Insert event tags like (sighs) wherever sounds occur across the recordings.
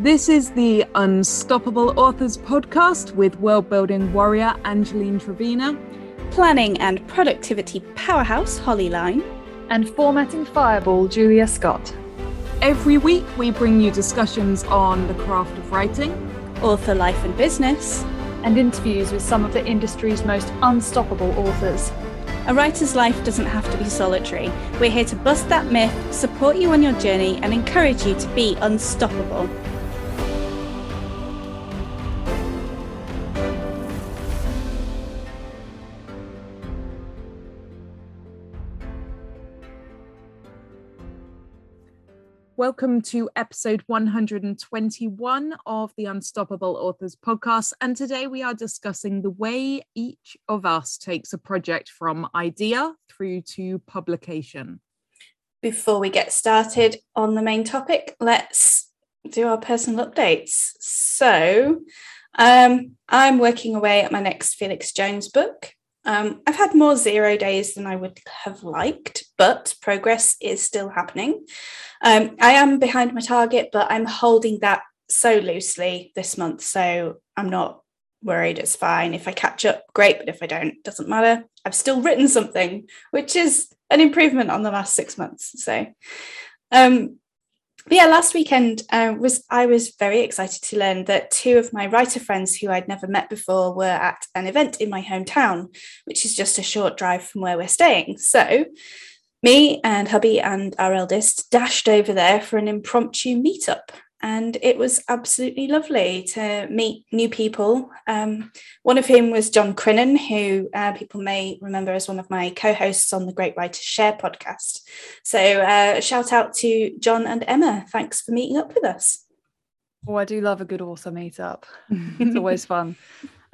This is the Unstoppable Authors podcast with world building warrior Angeline Trevena, planning and productivity powerhouse Holly Lyne, and formatting fireball Julia Scott. Every week, we bring you discussions on the craft of writing, author life and business, and interviews with some of the industry's most unstoppable authors. A writer's life doesn't have to be solitary. We're here to bust that myth, support you on your journey, and encourage you to be unstoppable. Welcome to episode 121 of the Unstoppable Authors podcast. And today we are discussing the way each of us takes a project from idea through to publication. Before we get started on the main topic, let's do our personal updates. So, um, I'm working away at my next Felix Jones book. Um, I've had more zero days than I would have liked, but progress is still happening. Um, I am behind my target, but I'm holding that so loosely this month. So I'm not worried. It's fine. If I catch up, great. But if I don't, doesn't matter. I've still written something, which is an improvement on the last six months. So um, but yeah, last weekend uh, was I was very excited to learn that two of my writer friends who I'd never met before were at an event in my hometown, which is just a short drive from where we're staying. So me and hubby and our eldest dashed over there for an impromptu meetup and it was absolutely lovely to meet new people. Um, one of whom was John Crinan, who uh, people may remember as one of my co hosts on the Great Writers Share podcast. So, uh, shout out to John and Emma. Thanks for meeting up with us. Oh, I do love a good author meetup. (laughs) it's always fun.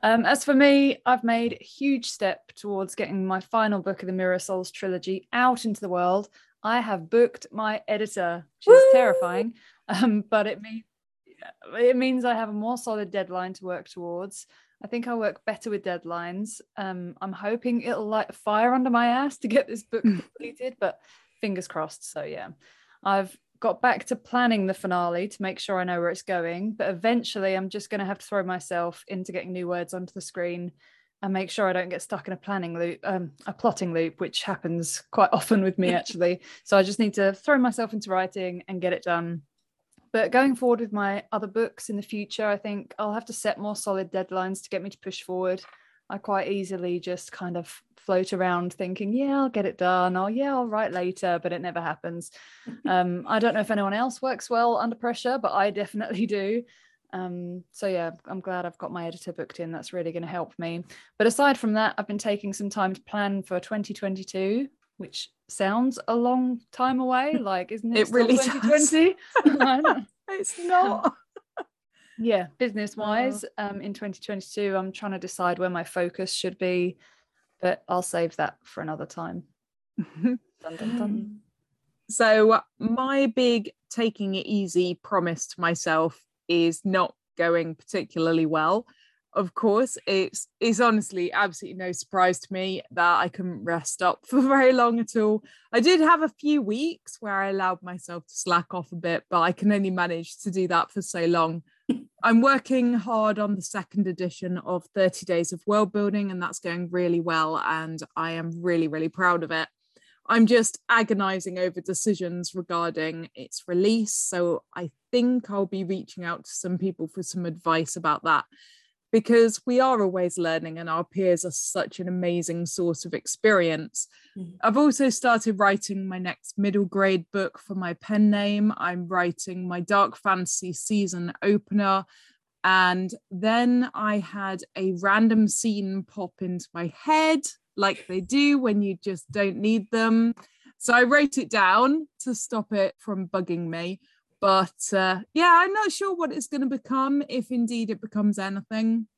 Um, as for me, I've made a huge step towards getting my final book of the Mirror Souls trilogy out into the world. I have booked my editor, which is terrifying um, but it means it means I have a more solid deadline to work towards. I think I work better with deadlines. Um, I'm hoping it'll light a fire under my ass to get this book hmm. completed, but fingers crossed. So yeah, I've got back to planning the finale to make sure I know where it's going. But eventually, I'm just going to have to throw myself into getting new words onto the screen and make sure I don't get stuck in a planning loop, um, a plotting loop, which happens quite often with me (laughs) actually. so I just need to throw myself into writing and get it done but going forward with my other books in the future, I think I'll have to set more solid deadlines to get me to push forward. I quite easily just kind of float around thinking, yeah, I'll get it done, or yeah, I'll write later, but it never happens. (laughs) um, I don't know if anyone else works well under pressure, but I definitely do. Um, so yeah, I'm glad I've got my editor booked in. That's really going to help me. But aside from that, I've been taking some time to plan for 2022 which sounds a long time away. (laughs) Like, isn't it? It really 2020. (laughs) (laughs) it's not. yeah, business wise, um, in 2022, I'm trying to decide where my focus should be, but I'll save that for another time. dun, dun, dun. So, my big taking it easy promise to myself is not going particularly well of course it's it's honestly absolutely no surprise to me that i couldn't rest up (laughs) for very long at all. I did have a few weeks where i allowed myself to slack off a bit but i can only manage to do that for so long. (laughs) I'm working hard on the second edition of 30 days of world building and that's going really well and i am really really proud of it. I'm just agonizing over decisions regarding its release so i think i'll be reaching out to some people for some advice about that because we are always learning and our peers are such an amazing source of experience. Mm-hmm. I've also started writing my next middle grade book for my pen name. I'm writing my dark fantasy season opener. And then I had a random scene pop into my head, like they do when you just don't need them. So I wrote it down to stop it from bugging me. But uh, yeah, I'm not sure what it's going to become, if indeed it becomes anything.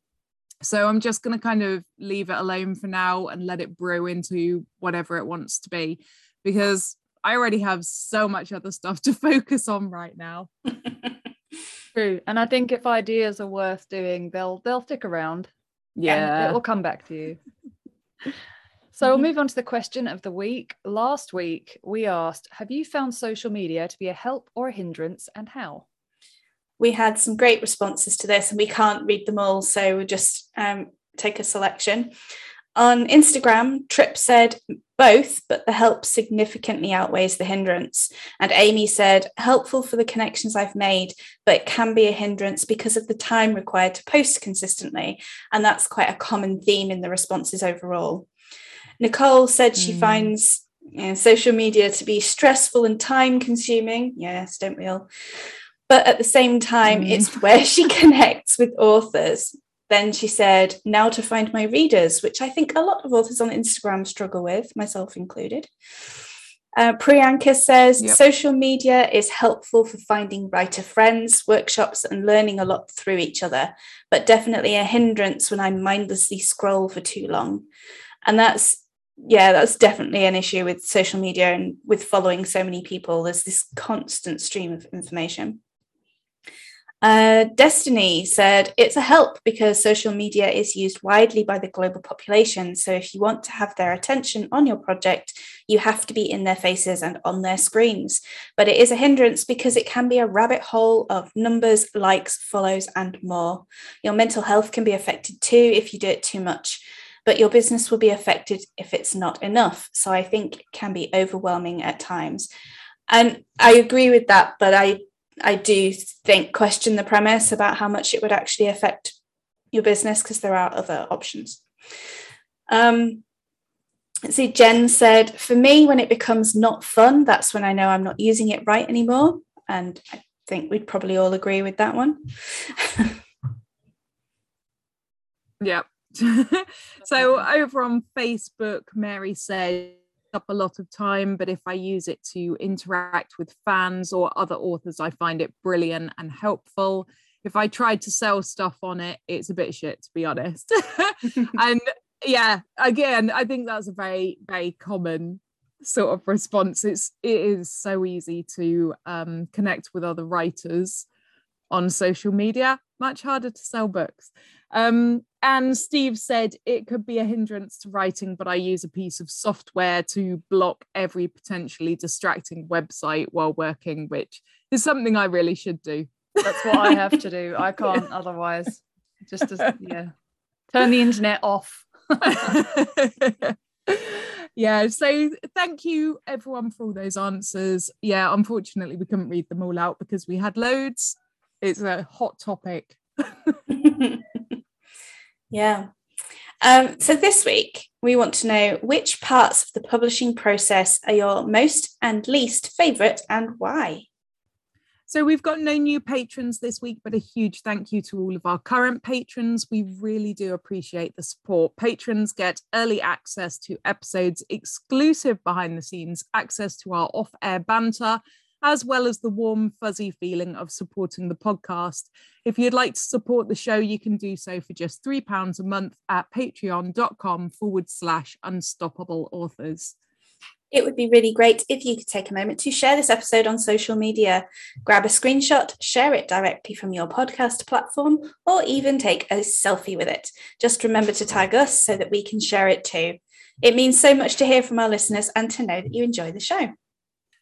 So I'm just going to kind of leave it alone for now and let it brew into whatever it wants to be because I already have so much other stuff to (laughs) focus on right now. (laughs) True. And I think if ideas are worth doing, they'll they'll stick around. Yeah. It will come back to you. (laughs) So we'll mm-hmm. move on to the question of the week. Last week, we asked Have you found social media to be a help or a hindrance and how? we had some great responses to this, and we can't read them all, so we'll just um, take a selection. On Instagram, Trip said both, but the help significantly outweighs the hindrance. And Amy said, helpful for the connections I've made, but it can be a hindrance because of the time required to post consistently. And that's quite a common theme in the responses overall. Nicole said she mm. finds you know, social media to be stressful and time consuming. Yes, don't we all? But at the same time, mm. it's where she (laughs) connects with authors. Then she said, now to find my readers, which I think a lot of authors on Instagram struggle with, myself included. Uh, Priyanka says yep. social media is helpful for finding writer friends, workshops, and learning a lot through each other, but definitely a hindrance when I mindlessly scroll for too long. And that's, yeah, that's definitely an issue with social media and with following so many people. There's this constant stream of information. Uh, Destiny said it's a help because social media is used widely by the global population. So if you want to have their attention on your project, you have to be in their faces and on their screens. But it is a hindrance because it can be a rabbit hole of numbers, likes, follows, and more. Your mental health can be affected too if you do it too much. But your business will be affected if it's not enough. So I think it can be overwhelming at times. And I agree with that, but I I do think question the premise about how much it would actually affect your business because there are other options. Um, see, Jen said, for me, when it becomes not fun, that's when I know I'm not using it right anymore. And I think we'd probably all agree with that one. (laughs) yeah. (laughs) (laughs) so over on Facebook, Mary said, up a lot of time, but if I use it to interact with fans or other authors, I find it brilliant and helpful. If I tried to sell stuff on it, it's a bit shit, to be honest. (laughs) and yeah, again, I think that's a very, very common sort of response. It's it is so easy to um, connect with other writers on social media, much harder to sell books. Um, and Steve said it could be a hindrance to writing, but I use a piece of software to block every potentially distracting website while working, which is something I really should do. That's what I have to do. I can't (laughs) otherwise. Just to, yeah, turn the internet off. (laughs) yeah so thank you everyone for all those answers yeah unfortunately we couldn't read them all out because we had loads it's a hot topic (laughs) yeah. Um, so this week, we want to know which parts of the publishing process are your most and least favourite and why. So we've got no new patrons this week, but a huge thank you to all of our current patrons. We really do appreciate the support. Patrons get early access to episodes, exclusive behind the scenes access to our off air banter, as well as the warm, fuzzy feeling of supporting the podcast. If you'd like to support the show, you can do so for just £3 a month at patreon.com forward slash unstoppable authors. It would be really great if you could take a moment to share this episode on social media. Grab a screenshot, share it directly from your podcast platform, or even take a selfie with it. Just remember to tag us so that we can share it too. It means so much to hear from our listeners and to know that you enjoy the show.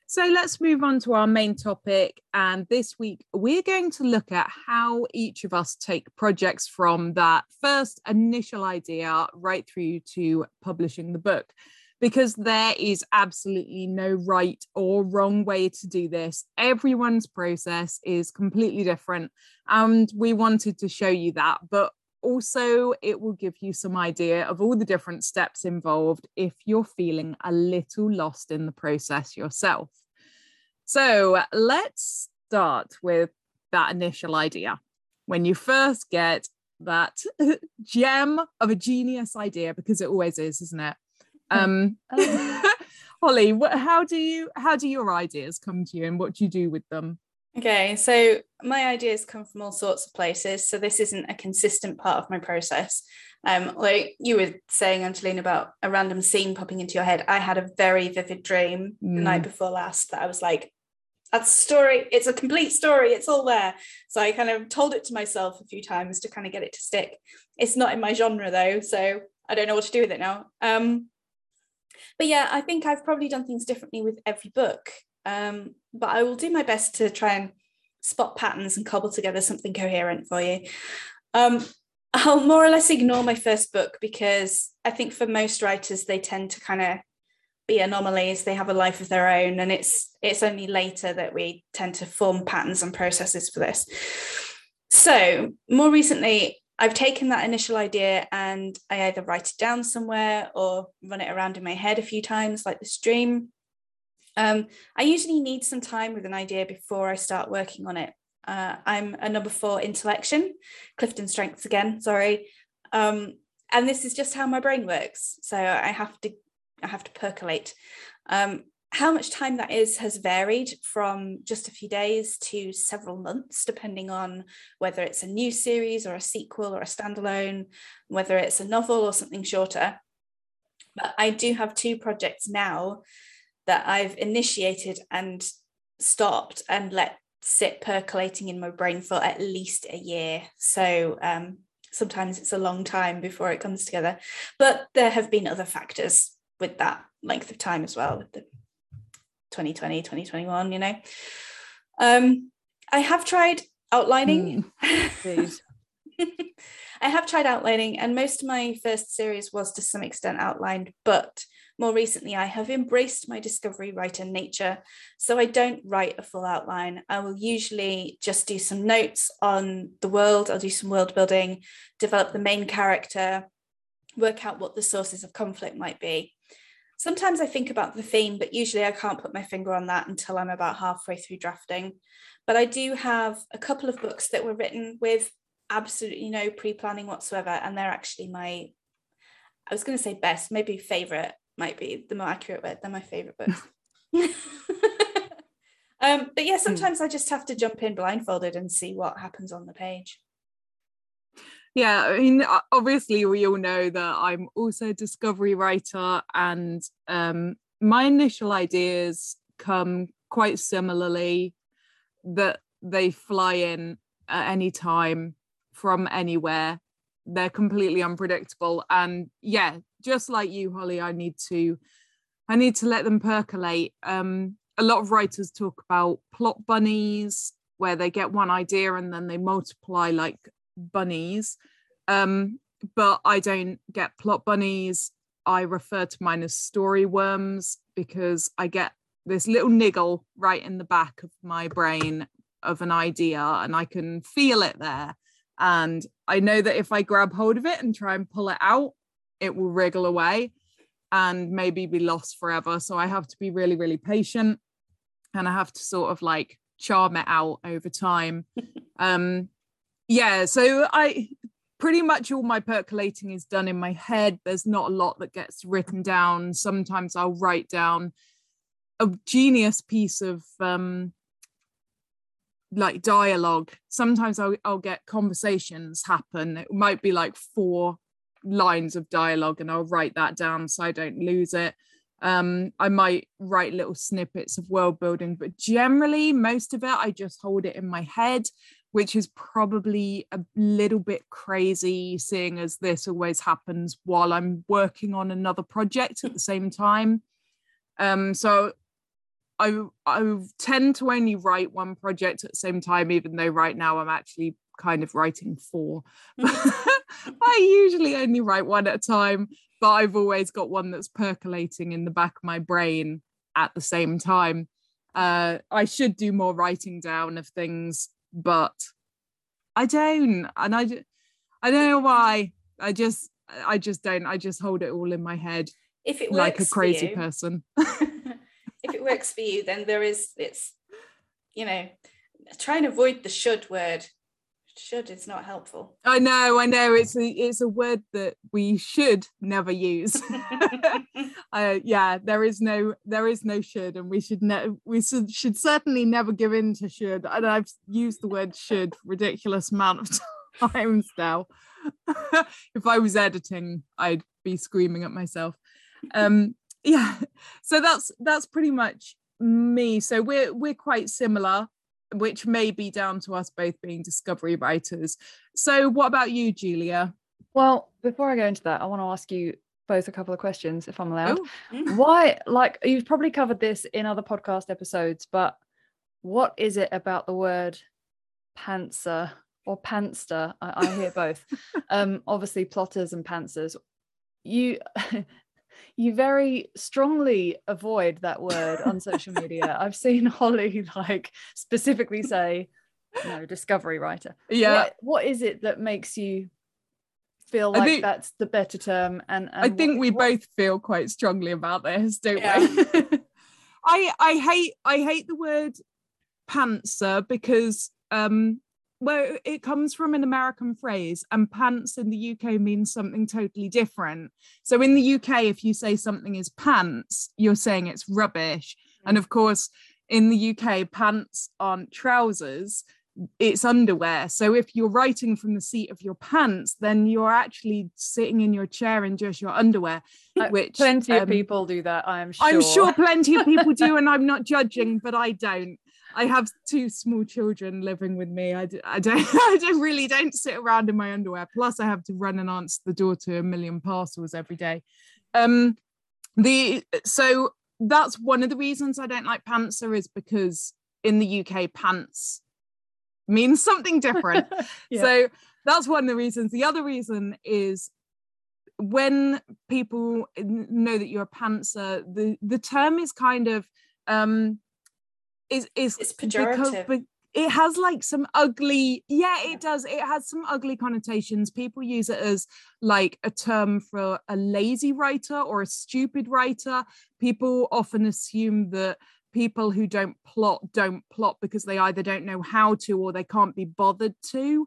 So let's move on to our main topic. And this week, we're going to look at how each of us take projects from that first initial idea right through to publishing the book. Because there is absolutely no right or wrong way to do this. Everyone's process is completely different. And we wanted to show you that. But also it will give you some idea of all the different steps involved if you're feeling a little lost in the process yourself. So let's start with that initial idea. When you first get that (laughs) gem of a genius idea, because it always is, isn't it? Um, (laughs) Holly, how do you how do your ideas come to you, and what do you do with them? Okay, so my ideas come from all sorts of places. So this isn't a consistent part of my process. Um, like you were saying, Angelina, about a random scene popping into your head. I had a very vivid dream mm. the night mm. before last that I was like, that's a story. It's a complete story. It's all there. So I kind of told it to myself a few times to kind of get it to stick. It's not in my genre though, so I don't know what to do with it now. Um, but yeah, I think I've probably done things differently with every book. Um, but I will do my best to try and spot patterns and cobble together something coherent for you. Um, I'll more or less ignore my first book because I think for most writers they tend to kind of be anomalies they have a life of their own and it's it's only later that we tend to form patterns and processes for this so more recently I've taken that initial idea and I either write it down somewhere or run it around in my head a few times, like the stream. Um, I usually need some time with an idea before I start working on it. Uh, I'm a number four intellection, Clifton strengths again, sorry. Um, and this is just how my brain works. So I have to, I have to percolate. Um, how much time that is has varied from just a few days to several months, depending on whether it's a new series or a sequel or a standalone, whether it's a novel or something shorter. But I do have two projects now that I've initiated and stopped and let sit percolating in my brain for at least a year. So um, sometimes it's a long time before it comes together. But there have been other factors with that length of time as well, with the 2020 2021 you know um i have tried outlining mm, (laughs) i have tried outlining and most of my first series was to some extent outlined but more recently i have embraced my discovery writer nature so i don't write a full outline i will usually just do some notes on the world i'll do some world building develop the main character work out what the sources of conflict might be Sometimes I think about the theme, but usually I can't put my finger on that until I'm about halfway through drafting. But I do have a couple of books that were written with absolutely no pre planning whatsoever. And they're actually my, I was going to say best, maybe favorite might be the more accurate word. They're my favorite books. (laughs) (laughs) um, but yeah, hmm. sometimes I just have to jump in blindfolded and see what happens on the page. Yeah, I mean, obviously, we all know that I'm also a discovery writer, and um, my initial ideas come quite similarly that they fly in at any time from anywhere. They're completely unpredictable. And yeah, just like you, Holly, I need to I need to let them percolate. Um, a lot of writers talk about plot bunnies, where they get one idea and then they multiply like bunnies. Um, but I don't get plot bunnies. I refer to mine as story worms because I get this little niggle right in the back of my brain of an idea and I can feel it there. And I know that if I grab hold of it and try and pull it out, it will wriggle away and maybe be lost forever. So I have to be really, really patient and I have to sort of like charm it out over time. (laughs) um, yeah, so I pretty much all my percolating is done in my head. There's not a lot that gets written down. Sometimes I'll write down a genius piece of um, like dialogue. Sometimes I'll, I'll get conversations happen. It might be like four lines of dialogue, and I'll write that down so I don't lose it. Um, I might write little snippets of world building, but generally, most of it I just hold it in my head which is probably a little bit crazy seeing as this always happens while I'm working on another project at the same time. Um, so I I tend to only write one project at the same time, even though right now I'm actually kind of writing four. (laughs) I usually only write one at a time, but I've always got one that's percolating in the back of my brain at the same time. Uh, I should do more writing down of things but I don't, and I, I don't know why. I just, I just don't. I just hold it all in my head. If it works like a crazy you, person. (laughs) (laughs) if it works for you, then there is. It's, you know, try and avoid the should word should it's not helpful. I know i know it's a it's a word that we should never use. (laughs) Uh, yeah there is no there is no should and we should ne- we should, should certainly never give in to should and i've used the word should ridiculous amount of (laughs) times now. (laughs) If i was editing i'd be screaming at myself. Um yeah so that's that's pretty much me. So we're we're quite similar which may be down to us both being discovery writers. So, what about you, Julia? Well, before I go into that, I want to ask you both a couple of questions, if I'm allowed. Oh. Why, like, you've probably covered this in other podcast episodes, but what is it about the word pantser or panster? I, I hear both. (laughs) um, obviously, plotters and pantsers. You you very strongly avoid that word on social media. (laughs) I've seen Holly like specifically say, no, discovery writer. Yeah. What, what is it that makes you feel like think- that's the better term? And, and I think what- we what- both feel quite strongly about this, don't Yeah. we? (laughs) I I hate I hate the word pantser because um well it comes from an American phrase and pants in the UK means something totally different. So in the UK if you say something is pants, you're saying it's rubbish. And of course in the UK pants aren't trousers it's underwear. So if you're writing from the seat of your pants, then you're actually sitting in your chair in just your underwear, Uh, which plenty of um, people do that. I am sure. I'm sure plenty of people do, (laughs) and I'm not judging, but I don't. I have two small children living with me. I, d- I don't. (laughs) I don't really don't sit around in my underwear. Plus, I have to run and answer the door to a million parcels every day. Um, the so that's one of the reasons I don't like pantser is because in the UK pants means something different. (laughs) Yeah. So that's one of the reasons. The other reason is when people know that you're a pantser, the the term is kind of um is is It's because- pejorative. but it has like some ugly yeah Yeah. it does it has some ugly connotations people use it as like a term for a lazy writer or a stupid writer people often assume that people who don't plot don't plot because they either don't know how to or they can't be bothered to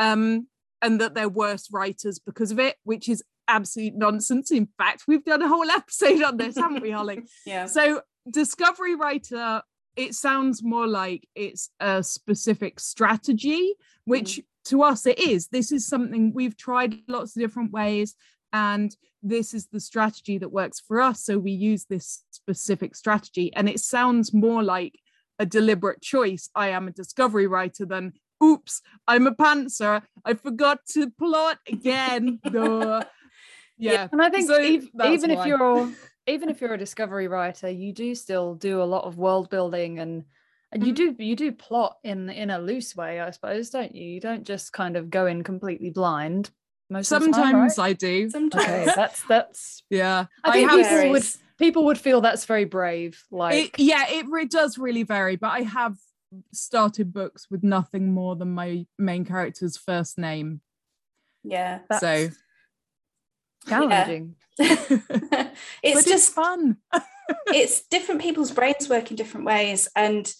um and that they're worse writers because of it which is absolute nonsense in fact we've done a whole (laughs) episode on this haven't we holly (laughs) Yeah. so discovery writer it sounds more like it's a specific strategy hmm. which to us it is. This is something we've tried lots of different ways and this is the strategy that works for us so we use this specific strategy. And it sounds more like a deliberate choice. I am a discovery writer than oops i'm a pantser. I forgot to plot again. (laughs) Duh. yeah and I think So ev- that's even if you're even if you're a discovery writer, you do still do a lot of world building and and you Mhm. do you do plot in in a loose way, I suppose, don't you? You don't just kind of go in completely blind. Most of the time, sometimes right? i do Sometimes. Okay, (laughs) that's that's. yeah I think have people would people would feel that's very brave. Like it, yeah it, re- does really vary but i have started books with nothing more than my main character's first name Yeah. that's so challenging. (laughs) it's but it's just fun. (laughs) it's different people's brains work in different ways and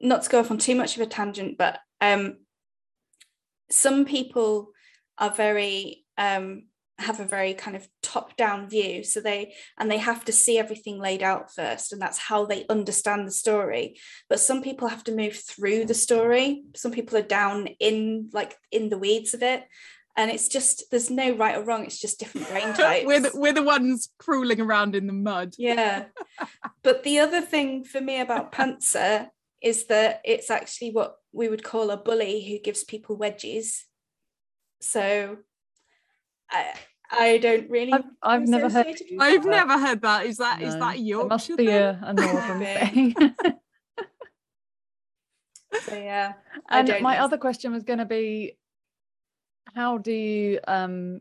not to go off on too much of a tangent but um some people are very um have a very kind of top down view so they and they have to see everything laid out first and that's how they understand the story. But some people have to move through the story. Some people are down in like in the weeds of it and it's just there's no right or wrong it's just different brain types (laughs) we're, the, we're the ones crawling around in the mud yeah. but the other thing for me about pantser is that it's actually what we would call a bully who gives people wedgies. So I I don't really I've, I've never heard. associate it you with say i've that. never heard that is that is No, that a It must be a, a northern thing. (laughs) (laughs) So yeah. And my know. other question was going to be how do you um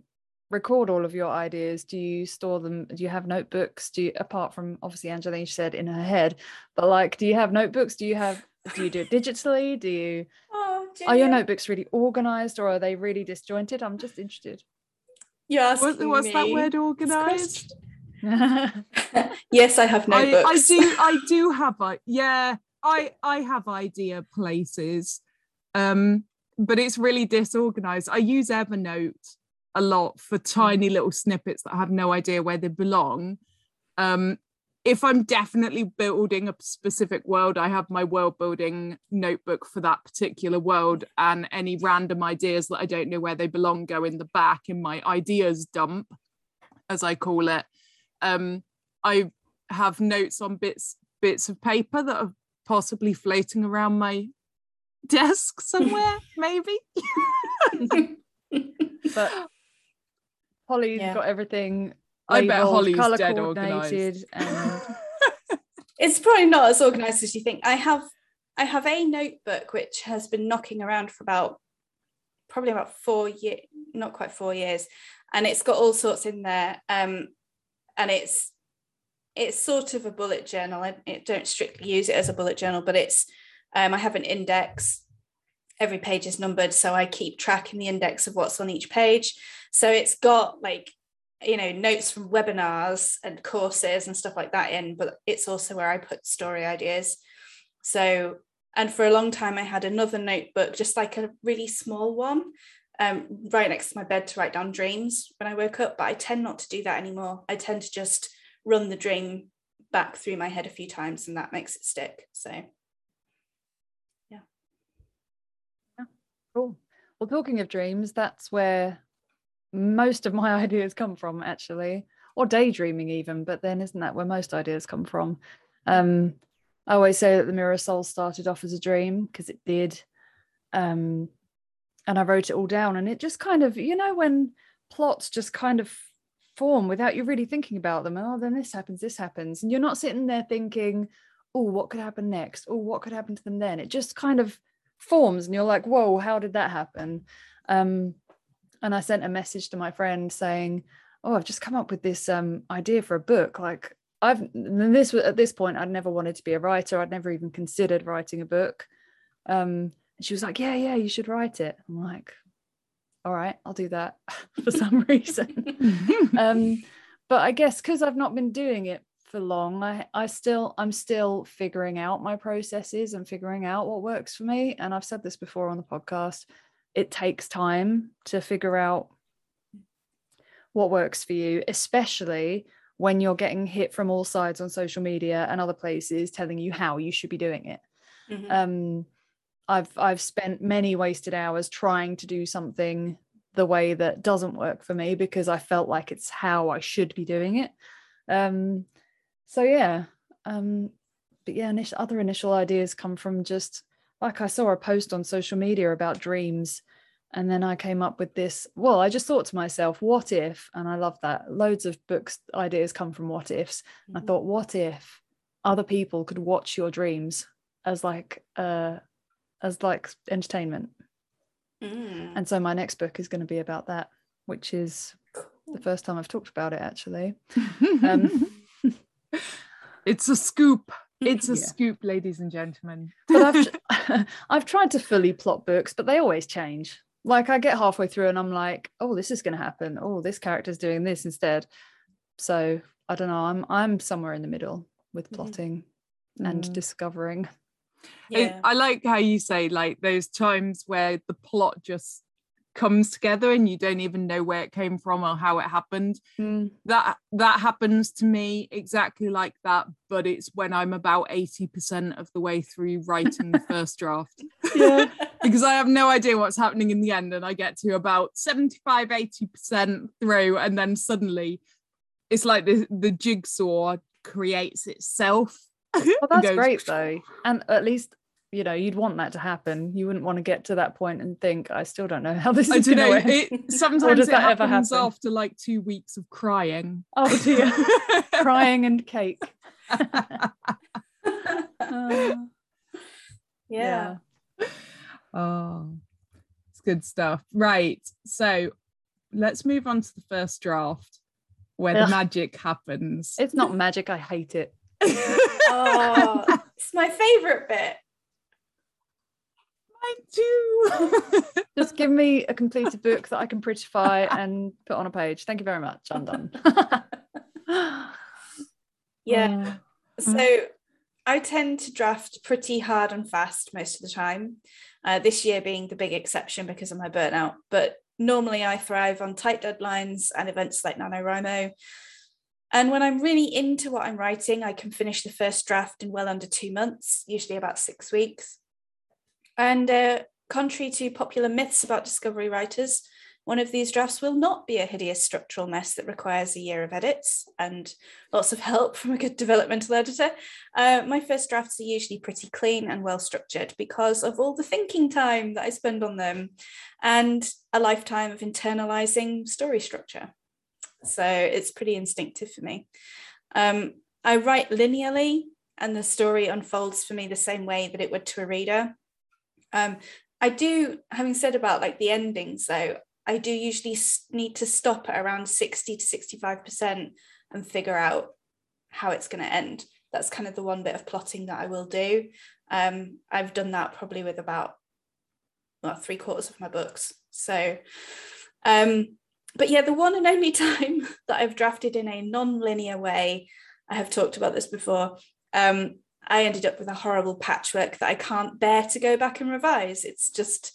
record all of your ideas? Do you store them do you have notebooks? Do you apart from obviously angelina said in her head but like do you have notebooks? Do you have do you do it digitally? Do you (laughs) Oh, are your notebooks really organized or are they really disjointed? I'm just interested. You're asking What- what's that word organized? (laughs) Yes, I have I, notebooks. I do i (laughs) do have a yeah i i have idea places. Um but it's really disorganized. I use evernote a lot for tiny little snippets that I have no idea where they belong. Um if i'm definitely building a specific world i have my world building notebook for that particular world and any random ideas that i don't know where they belong go in the back in my ideas dump as i call it. Um i have notes on bits bits of paper that are possibly floating around my desk somewhere maybe (laughs) but holly's Yeah. got everything I bet labelled, Holly's colour dead coordinated organised. and it's probably not as organized as you think. I have I have a notebook which has been knocking around for about probably about four years, not quite four years, and it's got all sorts in there. Um, and it's it's sort of a bullet journal. I, I don't strictly use it as a bullet journal, but it's um, I have an index. Every page is numbered, so I keep track in the index of what's on each page. So it's got like you know notes from webinars and courses and stuff like that in, but it's also where I put story ideas. So and for a long time, I had another notebook, just like a really small one, um, right next to my bed to write down dreams when I woke up. But I tend not to do that anymore. I tend to just run the dream back through my head a few times, and that makes it stick. So, yeah. Yeah, cool. Well, talking of dreams, that's where most of my (laughs) ideas come from, actually, or daydreaming, even. But then, isn't that where most ideas come from? Um, I always say that the Mirror Soul started off as a dream because it did. Um, and I wrote it all down, and it just kind of, you know, when plots just kind of form without you really thinking about them. Oh, then this happens, this happens. And you're not sitting there thinking, oh, what could happen next? Oh, what could happen to them then? It just kind of forms, and you're like, whoa, how did that happen? Um, and I sent a message to my friend saying, oh, I've just come up with this um, idea for a book. Like, I've this was at this point I'd never wanted to be a writer. I'd never even considered writing a book. Um, and she was like, "Yeah, yeah, you should write it." I'm like, "All right, I'll do that." (laughs) for some reason, (laughs) um, but I guess because I've not been doing it for long, I I still I'm still figuring out my processes and figuring out what works for me. And I've said this before on the podcast. It takes time to figure out what works for you, especially when you're getting hit from all sides on social media and other places telling you how you should be doing it. Mm-hmm. Um, I've I've spent many wasted hours trying to do something the way that doesn't work for me because I felt like it's how I should be doing it. Um, so yeah, um, but yeah, other initial ideas come from just like I saw a post on social media about dreams and then I came up with this. Well, I just thought to myself, what if? And I love that. Loads of books ideas come from what ifs. Mm-hmm. I thought, what if other people could watch your dreams as like uh as like entertainment? Mm. And so my next book is going to be about that, which is cool. the first time I've talked about it actually. (laughs) um, it's a scoop. (laughs) It's a yeah. scoop, ladies and gentlemen. (laughs) I've, (laughs) I've tried to fully plot books, but they always change like I get halfway through and I'm like, oh, this is going to happen. Oh, this character's doing this instead. So I don't know. I'm I'm somewhere in the middle with mm-hmm. plotting mm-hmm. and mm. discovering. Yeah. I, I like how you say like those times where the plot just comes together and you don't even know where it came from or how it happened. Mm. that that happens to me exactly like that but it's when i'm about 80% of the way through writing the (laughs) first draft. Yeah. (laughs) Because i have no idea what's happening in the end and i get to about 75 80% through and then suddenly it's like the the jigsaw creates itself. Well (laughs) that's goes, great though. And at least you know you'd want that to happen. You wouldn't want to get to that point and think i still don't know how this is going to it (laughs) sometimes it happens happen? after like two weeks of crying. Oh dear. (laughs) Crying and cake. (laughs) Uh, yeah. yeah oh it's good stuff. Right so let's move on to the first draft where Ugh. the magic happens. It's not magic i hate it. Oh it's my favorite bit Just give me a completed book that I can prettify and put on a page. Thank you very much. I'm done. (laughs) yeah. So I tend to draft pretty hard and fast most of the time. Uh, this year being the big exception because of my burnout. But normally I thrive on tight deadlines and events like NaNoWriMo. And when I'm really into what I'm writing, I can finish the first draft in well under two months, usually about six weeks. And uh, contrary to popular myths about discovery writers, one of these drafts will not be a hideous structural mess that requires a year of edits and lots of help from a good developmental editor. Uh, my first drafts are usually pretty clean and well structured because of all the thinking time that I spend on them and a lifetime of internalizing story structure. So it's pretty instinctive for me. Um, I write linearly and the story unfolds for me the same way that it would to a reader. Um, I do, having said about like the endings though, I do usually need to stop at around 60 to 65% and figure out how it's going to end. That's kind of the one bit of plotting that I will do. Um, I've done that probably with about well, three quarters of my books. So, um, but yeah, the one and only (laughs) time that I've drafted in a non-linear way, I have talked about this before. Um, I ended up with a horrible patchwork that I can't bear to go back and revise. It's just,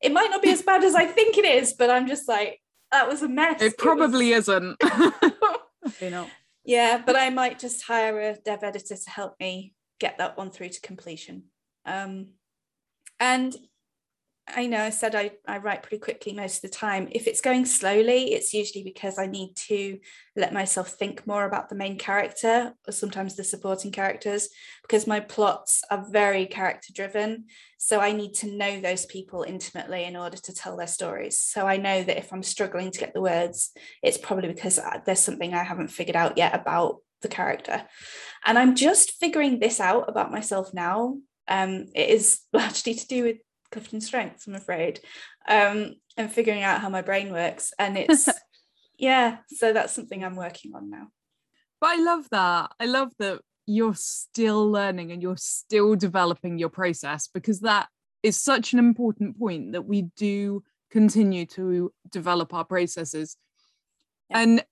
it might not be as bad as I think it is, but I'm just like, that was a mess. It probably it was... isn't. (laughs) you know. Yeah, but I might just hire a dev editor to help me get that one through to completion. Um, and I know I said I, I write pretty quickly most of the time. If it's going slowly, it's usually because I need to let myself think more about the main character or sometimes the supporting characters, because my plots are very character driven. So I need to know those people intimately in order to tell their stories. So I know that if I'm struggling to get the words, it's probably because uh, there's something I haven't figured out yet about the character. And I'm just figuring this out about myself now. Um, it is (laughs) largely to do with Clifton Strengths, I'm afraid, um, and figuring out how my brain works. And it's, (laughs) yeah, so that's something I'm working on now. But I love that. I love that you're still learning and you're still developing your process because that is such an important point that we do continue to develop our processes. Yeah. And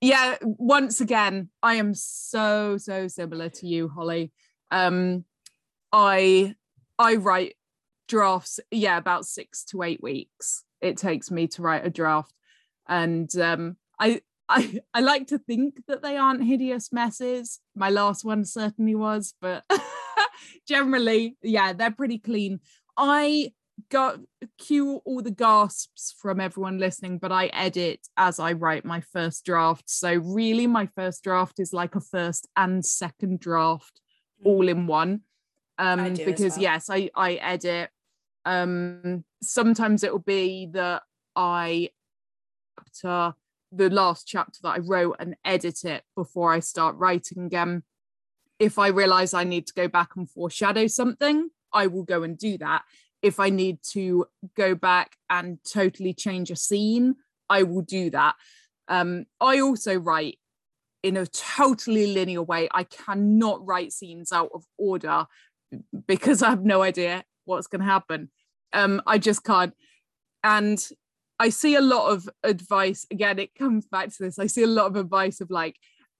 yeah, once again, I am so, so similar to you, Holly. Um, I I write drafts yeah about six to eight weeks it takes me to write a draft. And um, I, I i like to think that they aren't hideous messes. My last one certainly was but (laughs) generally yeah they're pretty clean. I got cue all the gasps from everyone listening but i edit as i write my first draft. So really my first draft is like a first and second draft mm. all in one. Um because well. yes i i edit um, sometimes it will be that I chapter the last chapter that I wrote and edit it before I start writing again. If I realize I need to go back and foreshadow something, I will go and do that. If I need to go back and totally change a scene, I will do that. Um, I also write in a totally linear way. I cannot write scenes out of order because I have no idea what's going to happen. Um, I just can't. And I see a lot of advice. Again, it comes back to this. I see a lot of advice of like,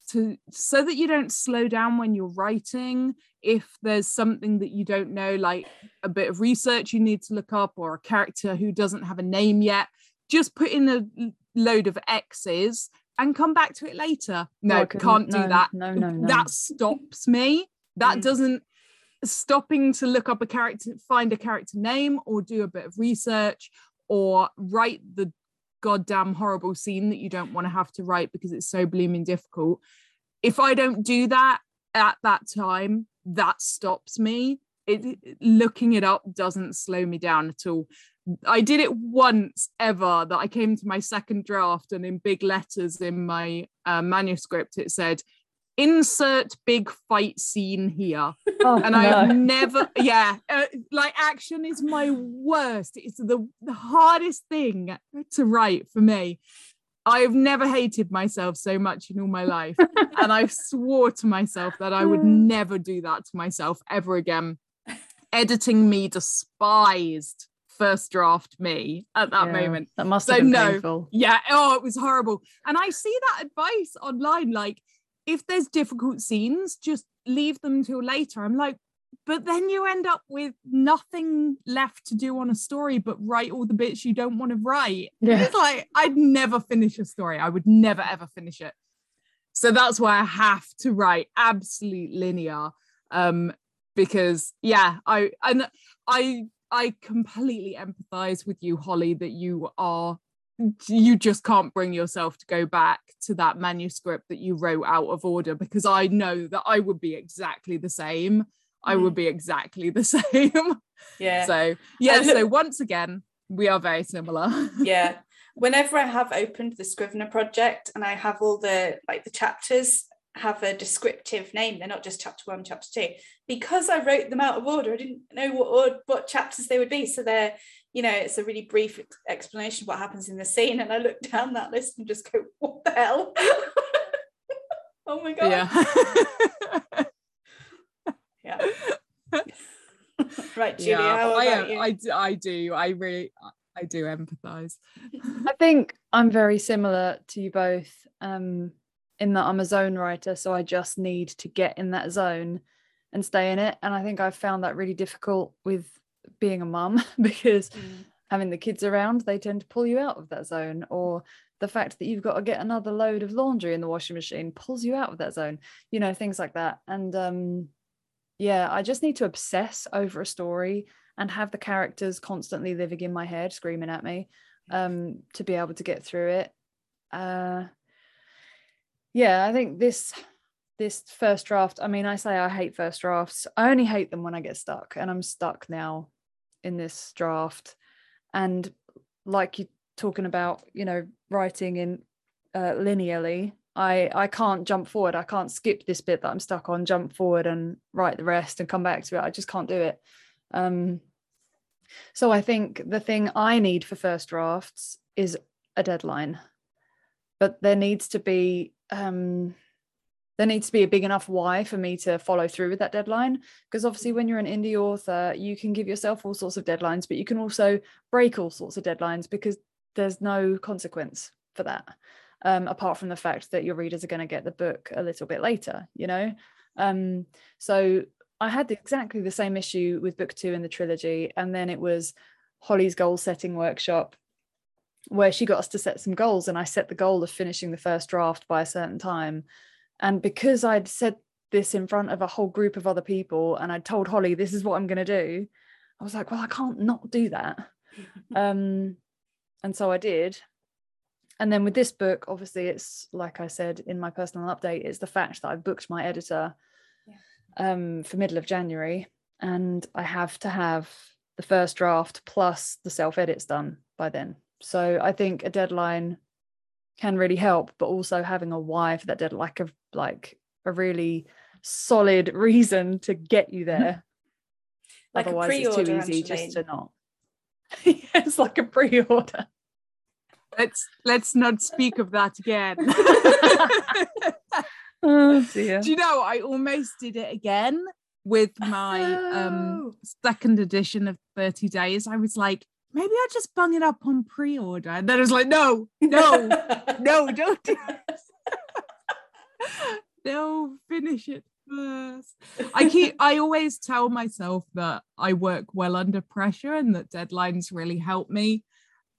to so that you don't slow down when you're writing if there's something that you don't know like a bit of research you need to look up or a character who doesn't have a name yet just put in a load of x's and come back to it later no, can't do no, that no no no that stops me that mm. doesn't stopping to look up a character, find a character name, or do a bit of research, or write the goddamn horrible scene that you don't want to have to write because it's so blooming difficult. If I don't do that at that time, that stops me. It, looking it up doesn't slow me down at all. I did it once ever that I came to my second draft and in big letters in my uh, manuscript it said insert big fight scene here. Oh, and I have (laughs) never, yeah, uh, like action is my worst. It's the, the hardest thing to write for me. I've never hated myself so much in all my life. (laughs) and I swore to myself that I would never do that to myself ever again. Editing me despised first draft me at that yeah, moment. That must have so been no, painful. Yeah. Oh, it was horrible. And I see that advice online, like if there's difficult scenes, just leave them till later. I'm like, but then you end up with nothing left to do on a story but write all the bits you don't want to write. Yeah. It's like I'd never finish a story. I would never ever finish it. So that's why I have to write absolute linear. Um, because yeah, I and I I completely empathize with you, Holly, that you are you just can't bring yourself to go back to that manuscript that you wrote out of order because I know that I would be exactly the same. Mm. I would mm. be exactly the (laughs) same. Yeah. So, yeah. so, once again, we are very similar. (laughs) yeah. Whenever I have opened the Scrivener project and I have all the like the chapters have a descriptive name. They're not just chapter one, chapter two. Because I wrote them out of order, I didn't know what what chapters they would be. So they're, you know, it's a really brief explanation of what happens in the scene. And I look down that list and just go, what the hell? (laughs) oh my god. Yeah. (laughs) yeah. right, Julia. yeah, how I, about am- you? I, d- I do. I really, I do empathize. I think I'm very similar to you both um, in that I'm a zone writer, so I just need to get in that zone and stay in it. And I think I've found that really difficult with being a mum (laughs) because Mm. having the kids around, they tend to pull you out of that zone, or the fact that you've got to get another load of laundry in the washing machine pulls you out of that zone, you know, things like that. And um, yeah, I just need to obsess over a story and have the characters constantly living in my head, screaming at me um, to be able to get through it. Uh, yeah, I think this this first draft. I mean, I say I hate first drafts. I only hate them when I get stuck, and I'm stuck now in this draft. And like you're talking about, you know, writing in uh, linearly. I I can't jump forward. I can't skip this bit that I'm stuck on, jump forward and write the rest and come back to it. I just can't do it. Um, so I think the thing I need for first drafts is a deadline, but there needs to be um, there needs to be a big enough why for me to follow through with that deadline. Because obviously, when you're an indie author, you can give yourself all sorts of deadlines, but you can also break all sorts of deadlines because there's no consequence for that, um, apart from the fact that your readers are going to get the book a little bit later. You know, um, so I had exactly the same issue with book two in the trilogy, and then it was Holly's goal setting workshop where she got us to set some goals, and I set the goal of finishing the first draft by a certain time. And because I'd said this in front of a whole group of other people, and I told Holly this is what I'm going to do, I was like, well, I can't not do that. (laughs) um, and so I did. And then with this book, obviously, it's like I said in my personal update, it's the fact that I've booked my editor um, for middle of January, and I have to have the first draft plus the self edits done by then. So I think a deadline can really help, but also having a why for that deadline, like a like a really solid reason to get you there. (laughs) Like a Otherwise, it's too pre-order, easy just to not. (laughs) it's like a pre-order. Let's let's not speak of that again. (laughs) Oh dear. Do you know I almost did it again with my um second edition of 30 days. I was like, maybe I'll just bung it up on pre-order. And then I was like, no, no, no, don't do this. (laughs) no, finish it first. I (laughs) keep I always tell myself that I work well under pressure and that deadlines really help me.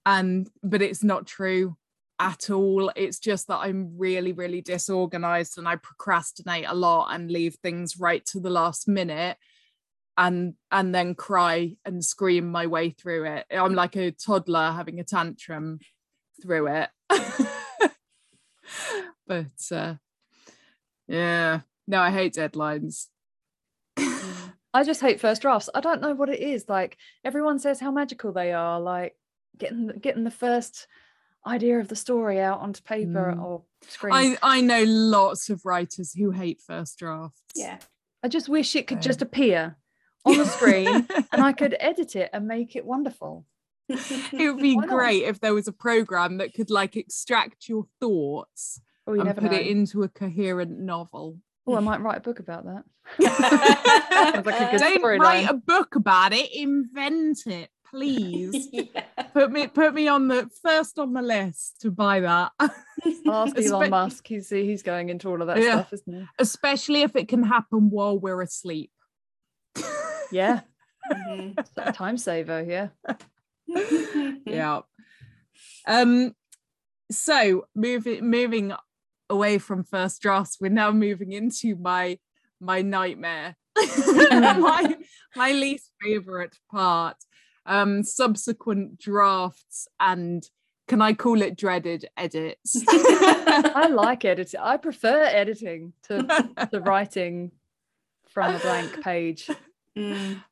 And but it's not true at all. It's just that I'm really, really disorganized and I procrastinate a lot and leave things right to the last minute and and then cry and scream my way through it. I'm like a toddler having a tantrum through it. (laughs) but uh yeah, no, I hate deadlines. (laughs) I just hate first drafts. I don't know what it is. Like everyone says how magical they are, like getting the- getting the first idea of the story out onto paper Mm. or screen. I, I know lots of writers who hate first drafts. yeah. I just wish it could just appear on the screen (laughs) and I could edit it and make it wonderful. it would be (laughs) great if there was a program that could like extract your thoughts Oh, you and never put know. it into a coherent novel. Oh, I might write a book about that. (laughs) Like a good Don't storyline. write a book about it, invent it, please. (laughs) yeah. put me put me on the first on the list to buy that. (laughs) Ask Elon Musk. He's he's going into all of that Yeah. stuff, isn't he? Especially if it can happen while we're asleep. Yeah, Mhm. time saver. Yeah. yeah. Um so moving moving away from first drafts, we're now moving into my my nightmare. (laughs) (laughs) my my least favorite part. Um subsequent drafts and can I call it dreaded edits? (laughs) I like editing. I prefer editing to, to writing from a blank page. Mm.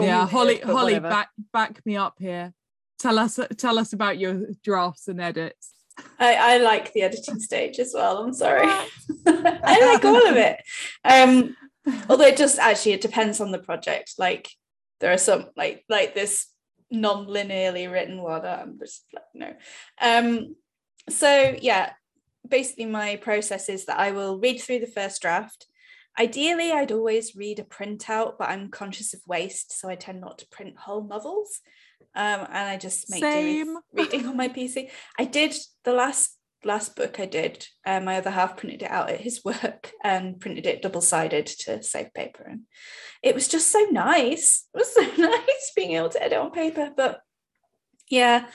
Yeah, Holly, Holly, whatever. back back me up here. Tell us tell us about your drafts and edits. I, I like the editing stage as well. I'm sorry. (laughs) I like all of it. Um, although it just actually it depends on the project. Like there are some like like this non-linearly written one that I'm just like no. Um, so yeah, basically my process is that I will read through the first draft. Ideally, I'd always read a printout, but I'm conscious of waste, so I tend not to print whole novels. Um, and I just make do reading on my PC. I did the last last book I did. Uh, my other half printed it out at his work and printed it double sided to save paper, and it was just so nice. It was so (laughs) nice being able to edit on paper. But yeah,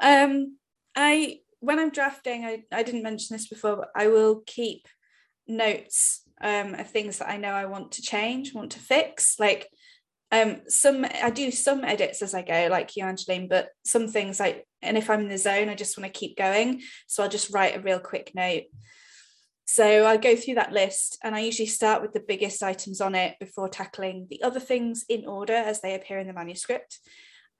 um, I when I'm drafting, I, I didn't mention this before, but I will keep notes um, of things that I know I want to change, want to fix. Like um, some, I do some edits as I go, like you, Angeline, but some things like, and if I'm in the zone, I just want to keep going. So I'll just write a real quick note. So I go through that list and I usually start with the biggest items on it before tackling the other things in order as they appear in the manuscript.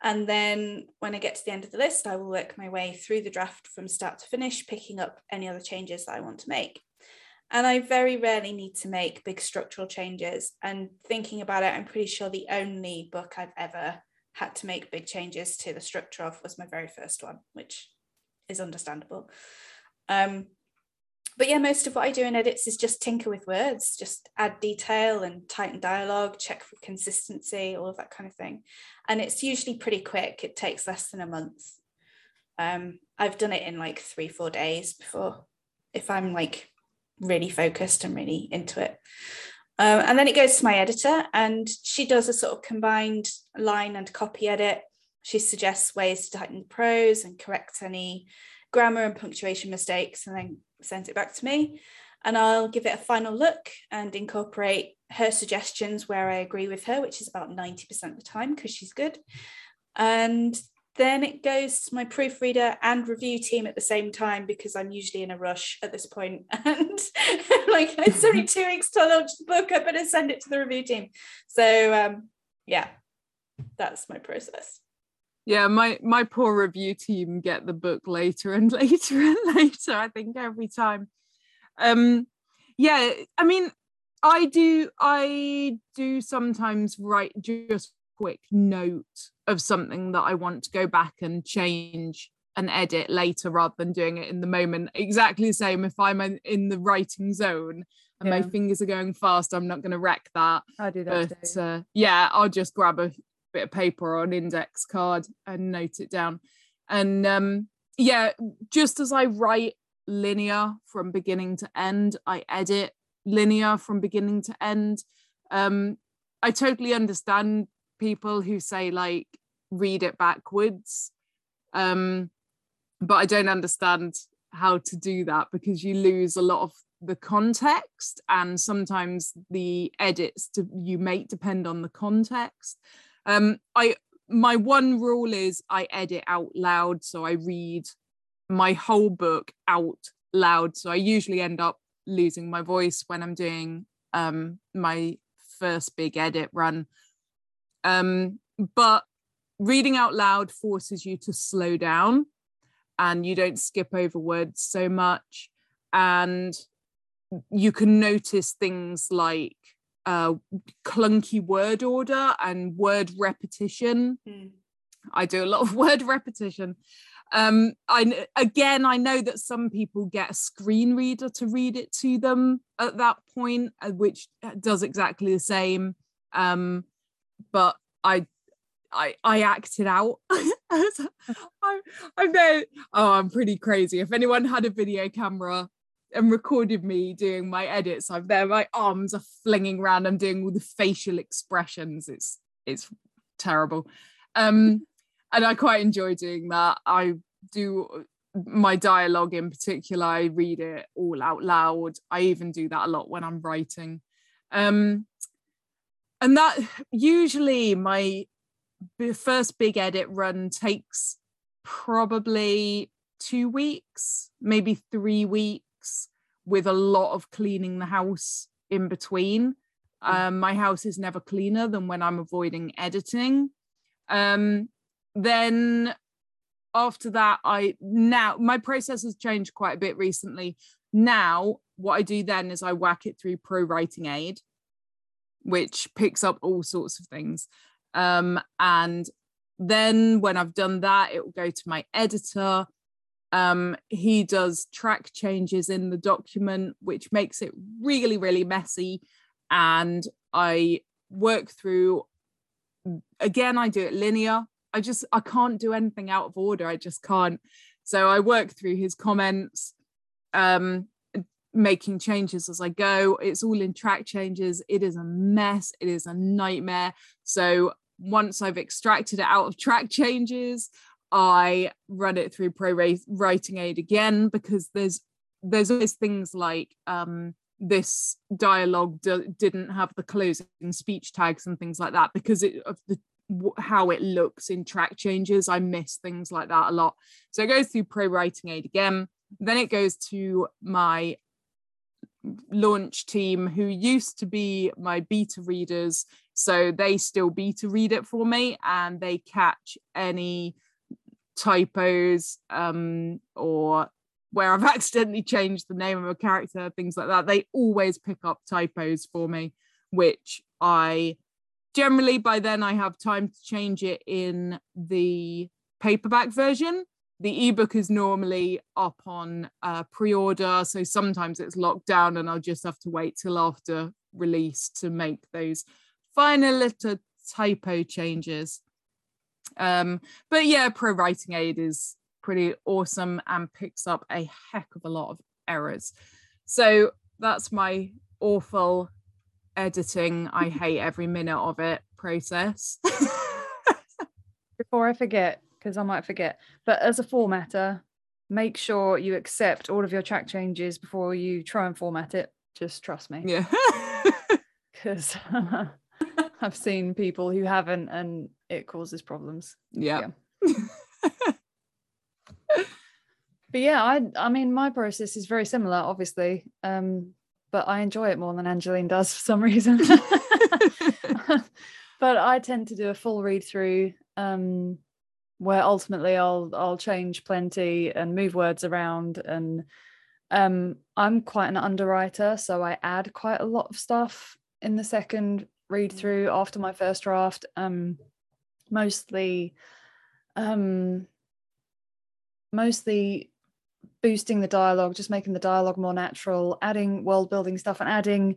And then when I get to the end of the list, I will work my way through the draft from start to finish, picking up any other changes that I want to make. And I very rarely need to make big structural changes. And thinking about it, I'm pretty sure the only book I've ever had to make big changes to the structure of was my very first one, which is understandable. Um, but yeah, most of what I do in edits is just tinker with words, just add detail and tighten dialogue, check for consistency, all of that kind of thing. And it's usually pretty quick. It takes less than a month. Um, I've done it in like three, four days before, if I'm like really focused and really into it. Um, and then it goes to my editor, and she does a sort of combined line and copy edit. She suggests ways to tighten the prose and correct any grammar and punctuation mistakes, and then sends it back to me. And I'll give it a final look and incorporate her suggestions where I agree with her, which is about 90% of the time because she's good. And then it goes to my proofreader and review team at the same time because I'm usually in a rush at this point. (laughs) And like it's (laughs) only two weeks to launch the book, I better send it to the review team. So um, yeah, that's my process yeah my my poor review team get the book later and (laughs) later and later i think every time um yeah i mean i do i do sometimes write just quick note of something that i want to go back and change and edit later rather than doing it in the moment exactly the same if i'm in the writing zone and yeah. my fingers are going fast i'm not going to wreck that i do that but uh, yeah i'll just grab a bit of paper or an index card and note it down. And um, yeah, just as I write linear from beginning to end, I edit linear from beginning to end. Um, I totally understand people who say like read it backwards. Um, but I don't understand how to do that because you lose a lot of the context and sometimes the edits to, you make depend on the context um, I my one rule is I edit out loud, so I read my whole book out loud. So I usually end up losing my voice when I'm doing um, my first big edit run. Um, but reading out loud forces you to slow down and you don't skip over words so much. And you can notice things like uh, clunky word order and word repetition. Mm. I do a lot of (laughs) word repetition. Um, I again, I know that some people get a screen reader to read it to them at that point, uh, which uh, does exactly the same. Um, but I, I, I acted out. (laughs) I, I know. Oh, I'm pretty crazy. If anyone had a video camera, and recorded me doing my edits. I'm there, my arms are flinging around. I'm doing all the facial expressions. It's it's terrible. Um, (laughs) and I quite enjoy doing that. I do my dialogue in particular, I read it all out loud. I even do that a lot when I'm writing. Um, and that usually my first big edit run takes probably two weeks, maybe three weeks weeks with a lot of cleaning the house in between. Hmm. Um, my house is never cleaner than when I'm avoiding editing. Um, then after that, I now my process has changed quite a bit recently. Now, what I do then is I whack it through Pro Writing Aid, which picks up all sorts of things. Um, and then when I've done that, it will go to my editor. Um, he does track changes in the document, which makes it really, really messy. And I work through, again, I do it linear. I just, I can't do anything out of order. I just can't. So I work through his comments, um, making changes as I go. It's all in track changes. It is a mess. It is a nightmare. So once I've extracted it out of track changes, I run it through Pro Writing Aid again because there's there's always things like um, this dialogue d- didn't have the closing speech tags and things like that because it, of the how it looks in track changes. I miss things like that a lot. So it goes through Pro Writing Aid again. Then it goes to my launch team who used to be my beta readers. So they still beta read it for me and they catch any typos um, or where I've (laughs) accidentally changed the name of a character, things like that. They always pick up typos for me, which I generally by then I have time to change it in the paperback version. The ebook is normally up on uh, pre order, so sometimes it's locked down and I'll just have to wait till after release to make those final little typo changes. Um, but yeah, Pro Writing Aid is pretty awesome and picks up a heck of a lot of errors. So that's my awful editing. I (laughs) hate every minute of it process. (laughs) Before I forget, because I might forget, but as a formatter, make sure you accept all of your track changes before you try and format it. Just trust me. Yeah. (laughs) Because (laughs) I've seen people who haven't and it causes problems. Yeah. yeah. (laughs) but yeah, I I mean my process is very similar, obviously. Um, but I enjoy it more than Angeline does for some reason. but I tend to do a full read through um, where ultimately I'll I'll change plenty and move words around and um, I'm quite an underwriter, so I add quite a lot of stuff in the second read through after my first draft. Um, mostly, um, mostly boosting the dialogue, just making the dialogue more natural, adding world building stuff, and adding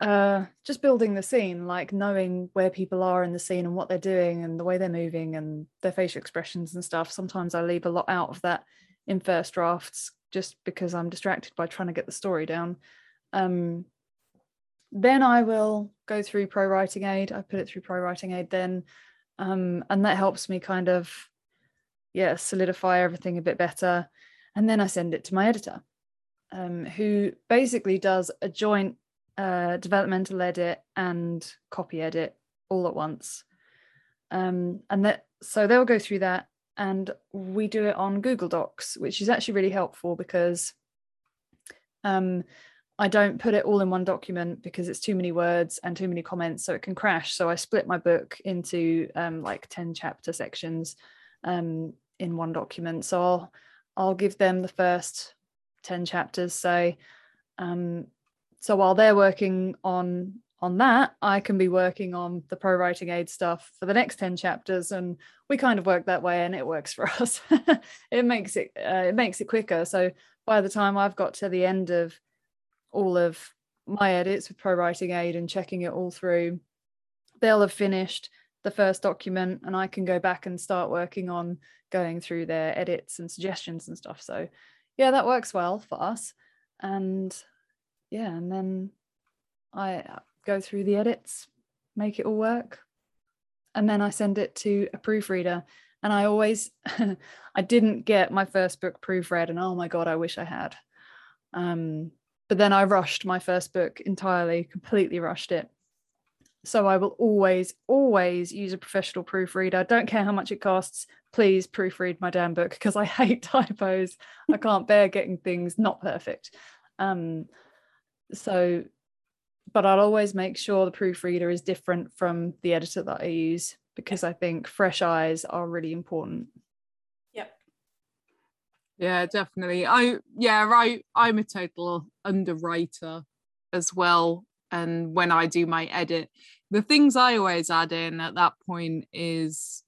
uh, just building the scene, like knowing where people are in the scene and what they're doing and the way they're moving and their facial expressions and stuff. Sometimes I leave a lot out of that in first drafts just because I'm distracted by trying to get the story down. Um, then I will go through Pro Writing Aid. I put it through Pro Writing Aid then, um, and that helps me kind of, yeah, solidify everything a bit better. And then I send it to my editor, um, who basically does a joint uh, developmental edit and copy edit all at once. Um, and that so they'll go through that, and we do it on Google Docs, which is actually really helpful because um, I don't put it all in one document because it's too many words and too many comments, so it can crash. So I split my book into um, like 10 chapter sections um, in one document. So I'll I'll give them the first 10 chapters. So um, so while they're working on on that, I can be working on the pro writing aid stuff for the next 10 chapters. And we kind of work that way and it works (laughs) for us. it makes it uh, it makes it quicker. So by the time I've got to the end of all of my edits with Pro Writing Aid and checking it all through, they'll have finished the first document and I can go back and start working on going through their edits and suggestions and stuff. So, yeah, that works well for us. And yeah, and then I uh, go through the edits, make it all work. And then I send it to a proofreader. And I always, (laughs) I didn't get my first book proofread, and oh my God, I wish I had. Um, but then I rushed my first book entirely, completely rushed it. So I will always, always use a professional proofreader. Don't care how much it costs. Please proofread my damn book because I (laughs) hate typos. I can't bear getting things not perfect. Um, so, but I'll always make sure the proofreader is different from the editor that I use because I think fresh eyes are really important. Yep. Yeah, definitely. I yeah, I I'm a total underwriter as well. And when I do my edit, the things I always add in at that point is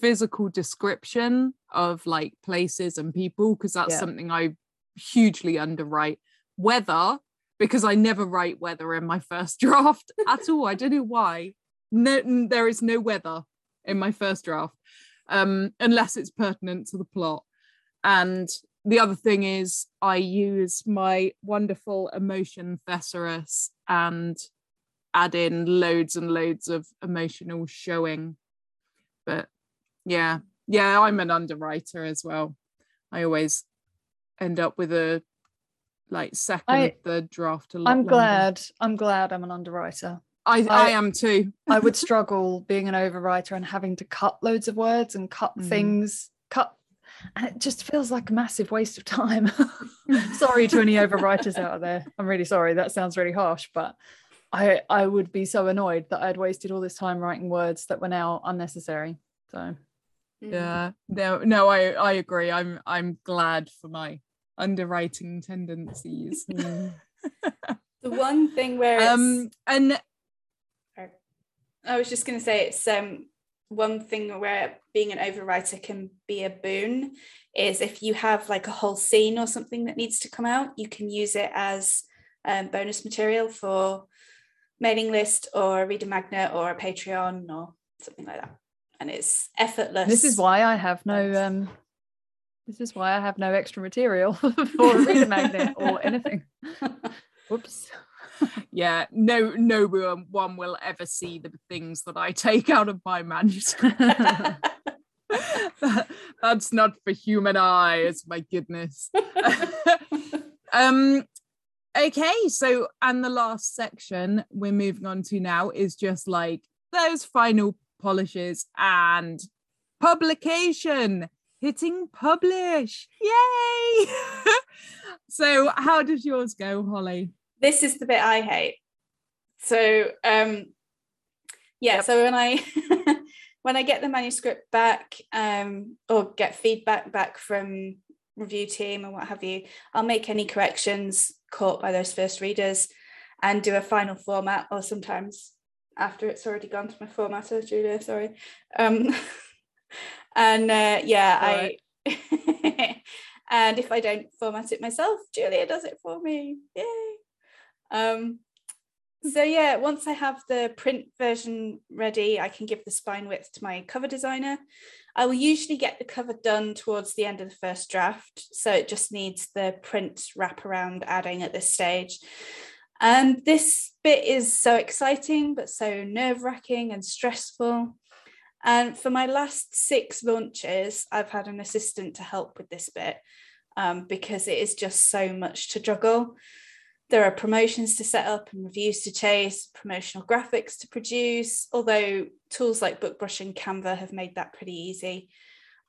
physical description of like places and people because that's Yeah. something I hugely underwrite. Weather because I never write weather in my first (laughs) draft at all. I don't know why. No, there is no weather in my first draft um, unless it's pertinent to the plot. And the other thing is, I use my wonderful emotion thesaurus and add in loads and loads of emotional showing. But yeah, yeah, I'm an underwriter as well. I always end up with a like second, I- third draft. A lot I'm longer. glad. I'm glad I'm an underwriter. I, I, I- am too. (laughs) I would struggle being an overwriter and having to cut loads of words and cut Mhm. things, cut, and it just feels like a massive waste of time. (laughs) (laughs) sorry to any overwriters out there. I'm really sorry. That sounds really harsh, but I I would be so annoyed that I'd wasted all this time writing words that were now unnecessary. So Mm. Yeah. No, no, I I agree. I'm I'm glad for my underwriting tendencies. (laughs) mm, (laughs) The one thing where it's, um and I was just going to say it's um one thing where being an overwriter can be a boon is if you have like a whole scene or something that needs to come out, you can use it as um, bonus material for mailing list or a reader magnet or a Patreon or something like that. And it's effortless. this is why I have no um this is why I have no extra material (laughs) for a (laughs) reader magnet or anything. (laughs) Whoops. yeah, no no one will ever see the things that I take out of my manuscript. That- That's not for human eyes, my goodness. um okay so and the last section we're moving on to now is just like those final polishes and publication hitting publish yay (laughs) so how does yours go holly this is the bit I hate. So um yeah, Yep. so when I (laughs) when I get the manuscript back um or get feedback back from review team and what have you, I'll make any corrections caught by those first readers and do a final format or sometimes after it's already gone to my formatter, Julia, sorry. Um (laughs) and uh yeah, I (laughs) and if I don't format it myself, Julia does it for me. Yay. Um, so yeah, once I have the print version ready, I can give the spine width to my cover designer. I will usually get the cover done towards the end of the first draft, so it just needs the print wraparound adding at this stage. And this bit is so exciting, but so nerve wracking and stressful. And for my last six launches, I've had an assistant to help with this bit um, because it is just so much to juggle there are promotions to set up and reviews to chase, promotional graphics to produce, although tools like BookBrush and Canva have made that pretty easy.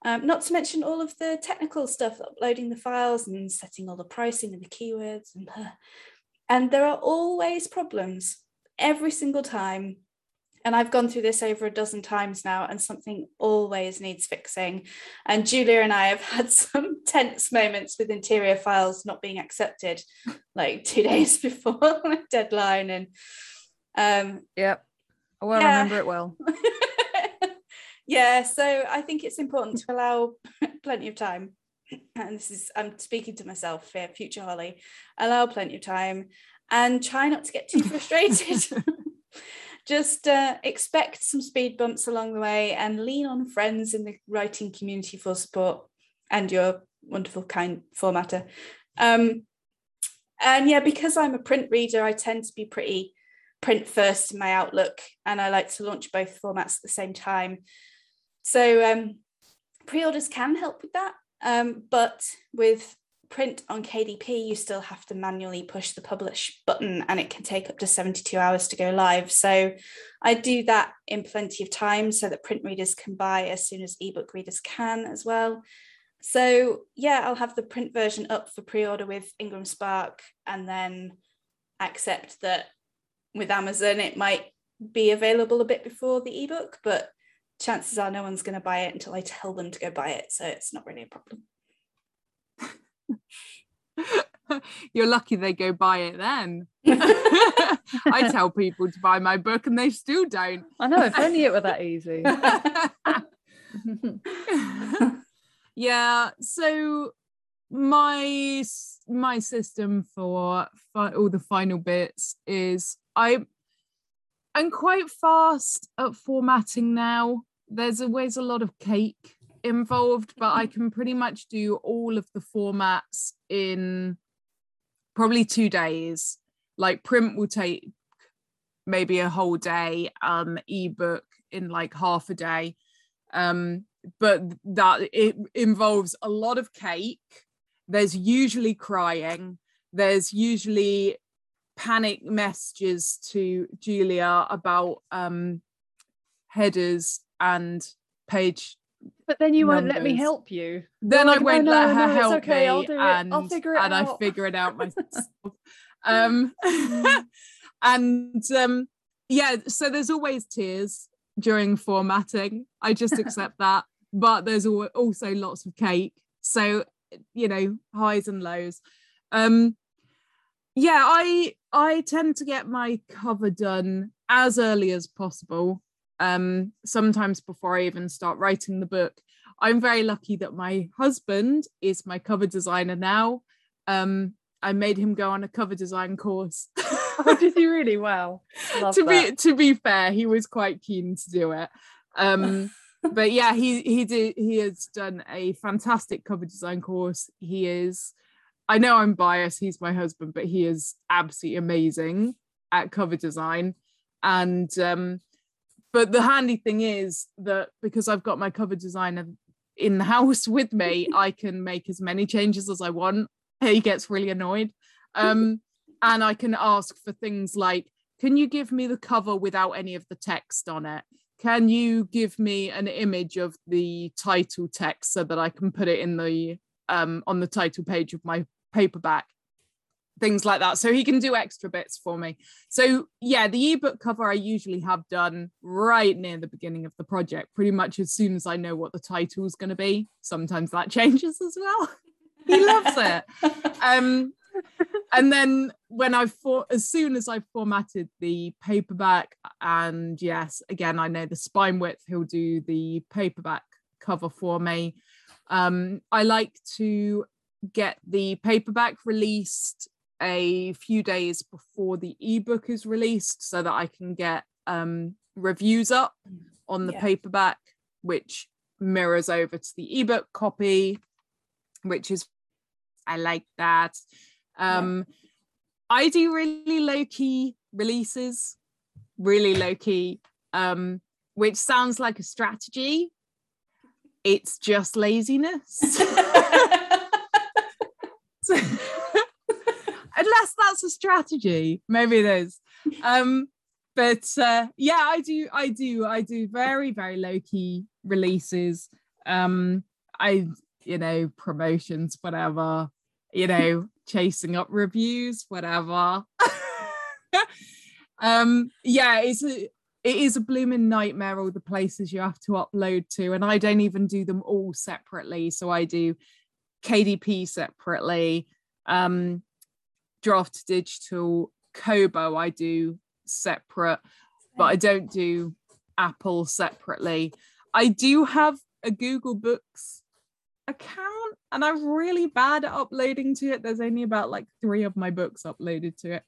Um, not to mention all of the technical stuff, uploading the files and setting all the pricing and the keywords. And, (laughs) and there are always problems every single time. And I've gone through this over a dozen times now, and something always needs fixing. And Julia and I have (laughs) had some tense moments with interior files not being accepted, like two (laughs) days before (laughs) the deadline. And um, Yep. I will Yeah. remember it well. yeah, so I think it's important to allow plenty of time. (clears throat) And this is, I'm speaking to myself here, future Holly, allow plenty of time and try not to get too frustrated. Just uh, expect some speed bumps along the way and lean on friends in the writing community for support and your wonderful, kind formatter. Um, and yeah, because I'm a print reader, I tend to be pretty print first in my outlook and I like to launch both formats at the same time. So um, pre-orders can help with that. Um, but with print on KDP, you still have to manually push the publish button and it can take up to 72 hours to go live. So I do that in plenty of time so that print readers can buy as soon as ebook readers can as well. So yeah, I'll have the print version up for pre-order with Ingram Spark and then accept that with Amazon it might be available a bit before the ebook, but chances are no one's going to buy it until I tell them to go buy it. So it's not really a problem. (laughs) You're lucky they go buy it then. (laughs) I tell people to buy my book and they still don't. I know, if only it were that easy. (laughs) yeah, so my my system for fi- all the final bits is I I'm quite fast at formatting now. There's always a lot of cake involved, but I can pretty much do all of the formats in probably two days. Like print will take maybe a whole day, um, ebook in like half a day. Um, but that it involves a lot of cake. There's usually crying. There's usually panic messages to Julia about um, headers and page but then you won't let me help you. Then like, I won't let no, her no, help okay, me, I'll do it. and I'll figure it and I out. figure it out (laughs) myself. um, (laughs) and um, yeah, so there's always tears during formatting. I just (laughs) accept that, but there's also lots of cake. So you know, highs and lows. Um, yeah, I I tend to get my cover done as early as possible um, sometimes before I even start writing the book. I'm very lucky that my husband is my cover designer now. Um, I made him go on a cover design course. (laughs) oh, did you (laughs) really? Wow. Love to that. be to be fair, he was quite keen to do it. Um, (laughs) but yeah, he he did he has done a fantastic cover design course. He is I know I'm biased, he's my husband, but he is absolutely amazing at cover design. And um, but the handy thing is that because I've got my cover designer in the (laughs) house with me, I can make as many changes as I want. He gets really annoyed. Um, and I can ask for things like, can you give me the cover without any of the text on it? Can you give me an image of the title text so that I can put it in the um, on the title page of my paperback? Things like that. So he can do extra bits for me. So yeah, the ebook cover I usually have done right near the beginning of the project, pretty much as soon as I know what the title is going to be. Sometimes that (laughs) changes as well. he loves it. Um, and then when I for as soon as I formatted the paperback, and yes, again I know the spine width, he'll do the paperback cover for me. Um, I like to get the paperback released a few days before the ebook is released so that I can get um, reviews up on the Yeah. paperback, which mirrors over to the ebook copy, which is I like that. Um, I do really low key releases, really low key, um, which sounds like a strategy. It's just laziness. (laughs) (laughs) (laughs) Unless that's a strategy, maybe it is. Um, but uh, yeah, I do, I do, I do very, very low key releases. Um, I, you know, promotions, whatever, you know, (laughs) chasing up reviews, whatever. (laughs) um, yeah, it's a, it is a blooming nightmare all the places you have to upload to, and I don't even do them all separately. So I do KDP separately, um, draft digital, Kobo I do separate, but I don't do Apple separately. I do have a Google Books account and I'm really bad at uploading to it. There's only about like three of my books uploaded to it.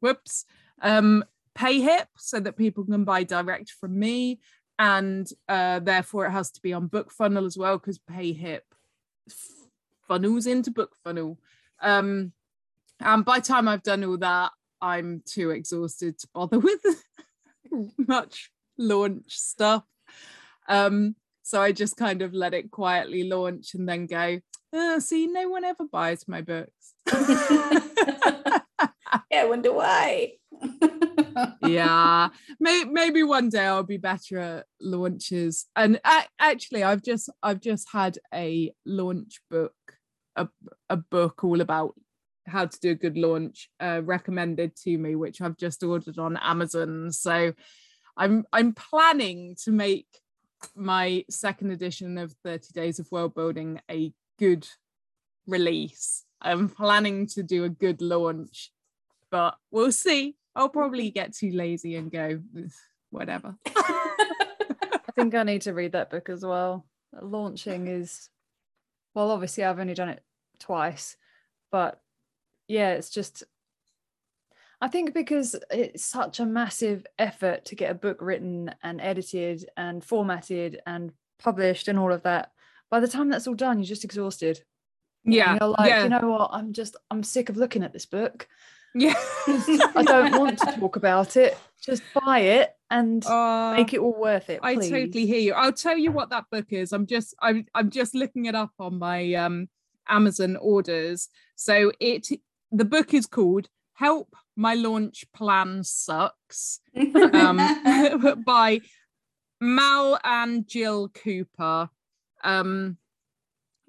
Whoops. Um, PayHip so that people can buy direct from me. And uh, therefore it has to be on Book Funnel as well because PayHip funnels into Book Funnel. Um, and by the time I've done all that, I'm too exhausted to bother (laughs) with much launch stuff. Um, so I just kind of let it quietly launch and then go, "Uh, see, no one ever buys my books. (laughs) yeah, I wonder why. (laughs) yeah, May- maybe one day I'll be better at launches. And actually, I've just I've just had a launch book, a, a book all about how to do a good launch uh, recommended to me, which I've just ordered on Amazon. So I'm I'm planning to make my second edition of 30 Days of World Building a good release. I'm planning to do a good launch, but we'll see. I'll probably get too lazy and go whatever. (laughs) I think I need to read that book as well. Launching is, well, obviously I've only done it twice, but yeah, it's just. I think because it's such a massive effort to get a book written and edited and formatted and published and all of that. By the time that's all done, you're just exhausted. Yeah. And you're like, yeah. you know what? I'm just, I'm sick of looking at this book. yeah. (laughs) I don't want to talk about it. Just buy it and Uh, make it all worth it. I totally hear you. I'll tell you what that book is. I'm just I'm I'm just looking it up on my um Amazon orders. So it the book is called Help My Launch Plan Sucks um (laughs) (laughs) by Mal and Jill Cooper. Um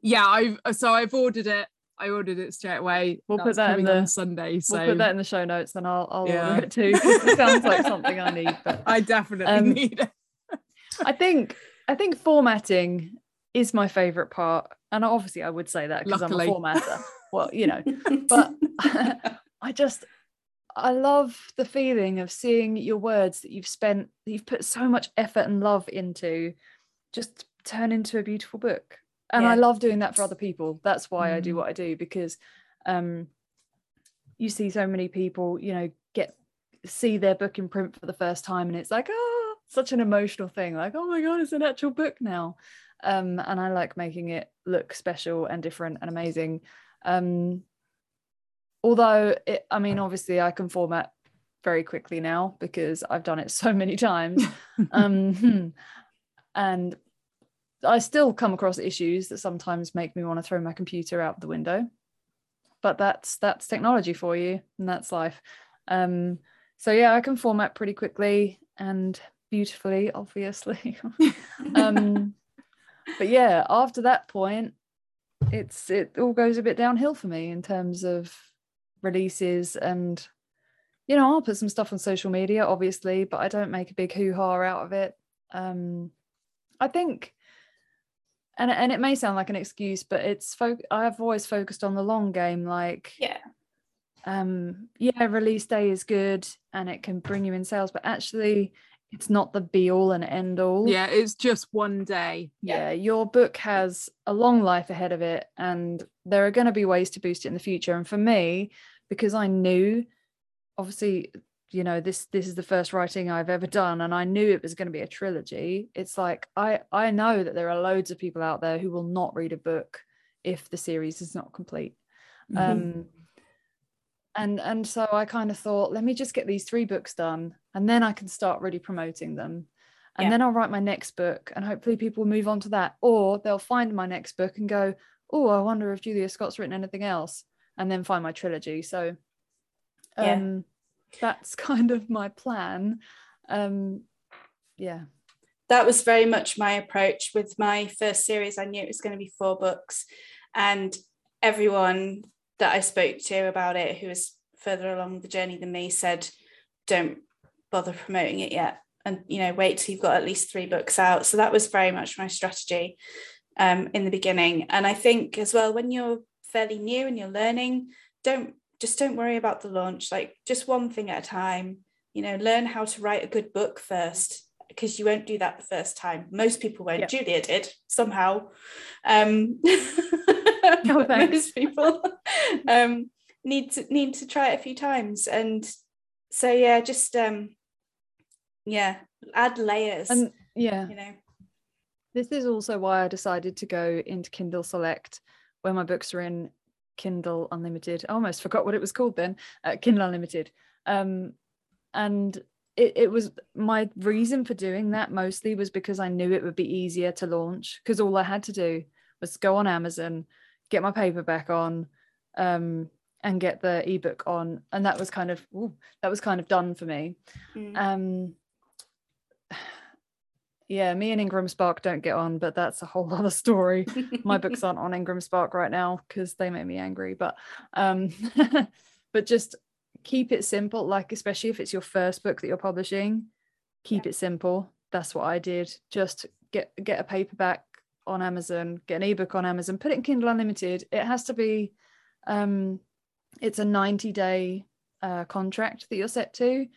yeah, I've so I've ordered it. I ordered it straight away. We'll put that in the- on Sunday. So We'll put that in the show notes, and I'll, I'll Yeah. order it too. 'cause It sounds like something I need. But (laughs) I definitely Um, need it. I think I think formatting is my favorite part, and obviously I would say that because I'm a formatter. Well, you know, (laughs) but (laughs) I just I love the feeling of seeing your words that you've spent, that you've put so much effort and love into, just turn into a beautiful book. And I love doing that for other people. That's why I do Mm. what I do because um you see so many people, you know, get see their book in print for the first time and it's like, oh, such an emotional thing. Like, oh my god, it's an actual book now. Um, and I like making it look special and different and amazing. Um, although it, I mean, obviously, I can format very quickly now because I've done it so (laughs) many times. (laughs) um, and I still come across issues that sometimes make me want to throw my computer out the window. But that's that's technology for you, and that's life. Um, so yeah, I can format pretty quickly and beautifully, obviously. (laughs) um, but yeah, after that point, it's it all goes a bit downhill for me in terms of releases and you know I'll put some stuff on social media obviously but I don't make a big hoo-ha out of it um I think and and it may sound like an excuse but it's fo- I've always focused on the long game like yeah. um yeah release day is good and it can bring you in sales but actually it's not the be all and end all Yeah, it's just one day. yeah your book has a long life ahead of it and there are going to be ways to boost it in the future and for me because i knew obviously you know this this is the first writing i've ever done and i knew it was going to be a trilogy it's like i i know that there are loads of people out there who will not read a book if the series is not complete Mhm. um and and so i kind of thought let me just get these three books done and then i can start really promoting them and Yeah. then i'll write my next book and hopefully people will move on to that or they'll find my next book and go oh i wonder if julia scott's written anything else and then find my trilogy so Yeah. um that's (laughs) kind of my plan um yeah that was very much my approach with my first series. I knew it was going to be four books, and everyone that I spoke to about it who was further along the journey than me said, "Don't bother promoting it yet, and you know, wait till you've got at least three books out." So that was very much my strategy um, in the beginning, and I think as well when you're fairly new and you're learning, don't just don't worry about the launch. Like just one thing at a time. You know, learn how to write a good book first because you won't do that the first time. Most people won't. Yep. Julia did somehow. Um, (laughs) Oh, (laughs) thanks. most people um, need to need to try it a few times, and so yeah, just um, yeah, add layers. and yeah you know, This is also why I decided to go into Kindle Select, where my books are in Kindle Unlimited. I almost forgot what it was called then, uh, Kindle Unlimited. Um, and it, it was my reason for doing that mostly was because I knew it would be easier to launch because all I had to do was go on Amazon, get my paperback on, um, and get the ebook on, and that was kind of ooh, that was kind of done for me. Mm. um (sighs) yeah me and ingram spark don't get on but that's a whole (laughs) other story. My books aren't on ingram spark right now because they make me angry but um (laughs) but just keep it simple like especially if it's your first book that you're publishing keep it simple. That's what i did. Just get get a paperback on Amazon, get an ebook on Amazon, put it in Kindle Unlimited. It has to be, um, it's a 90 day uh, contract that you're set to.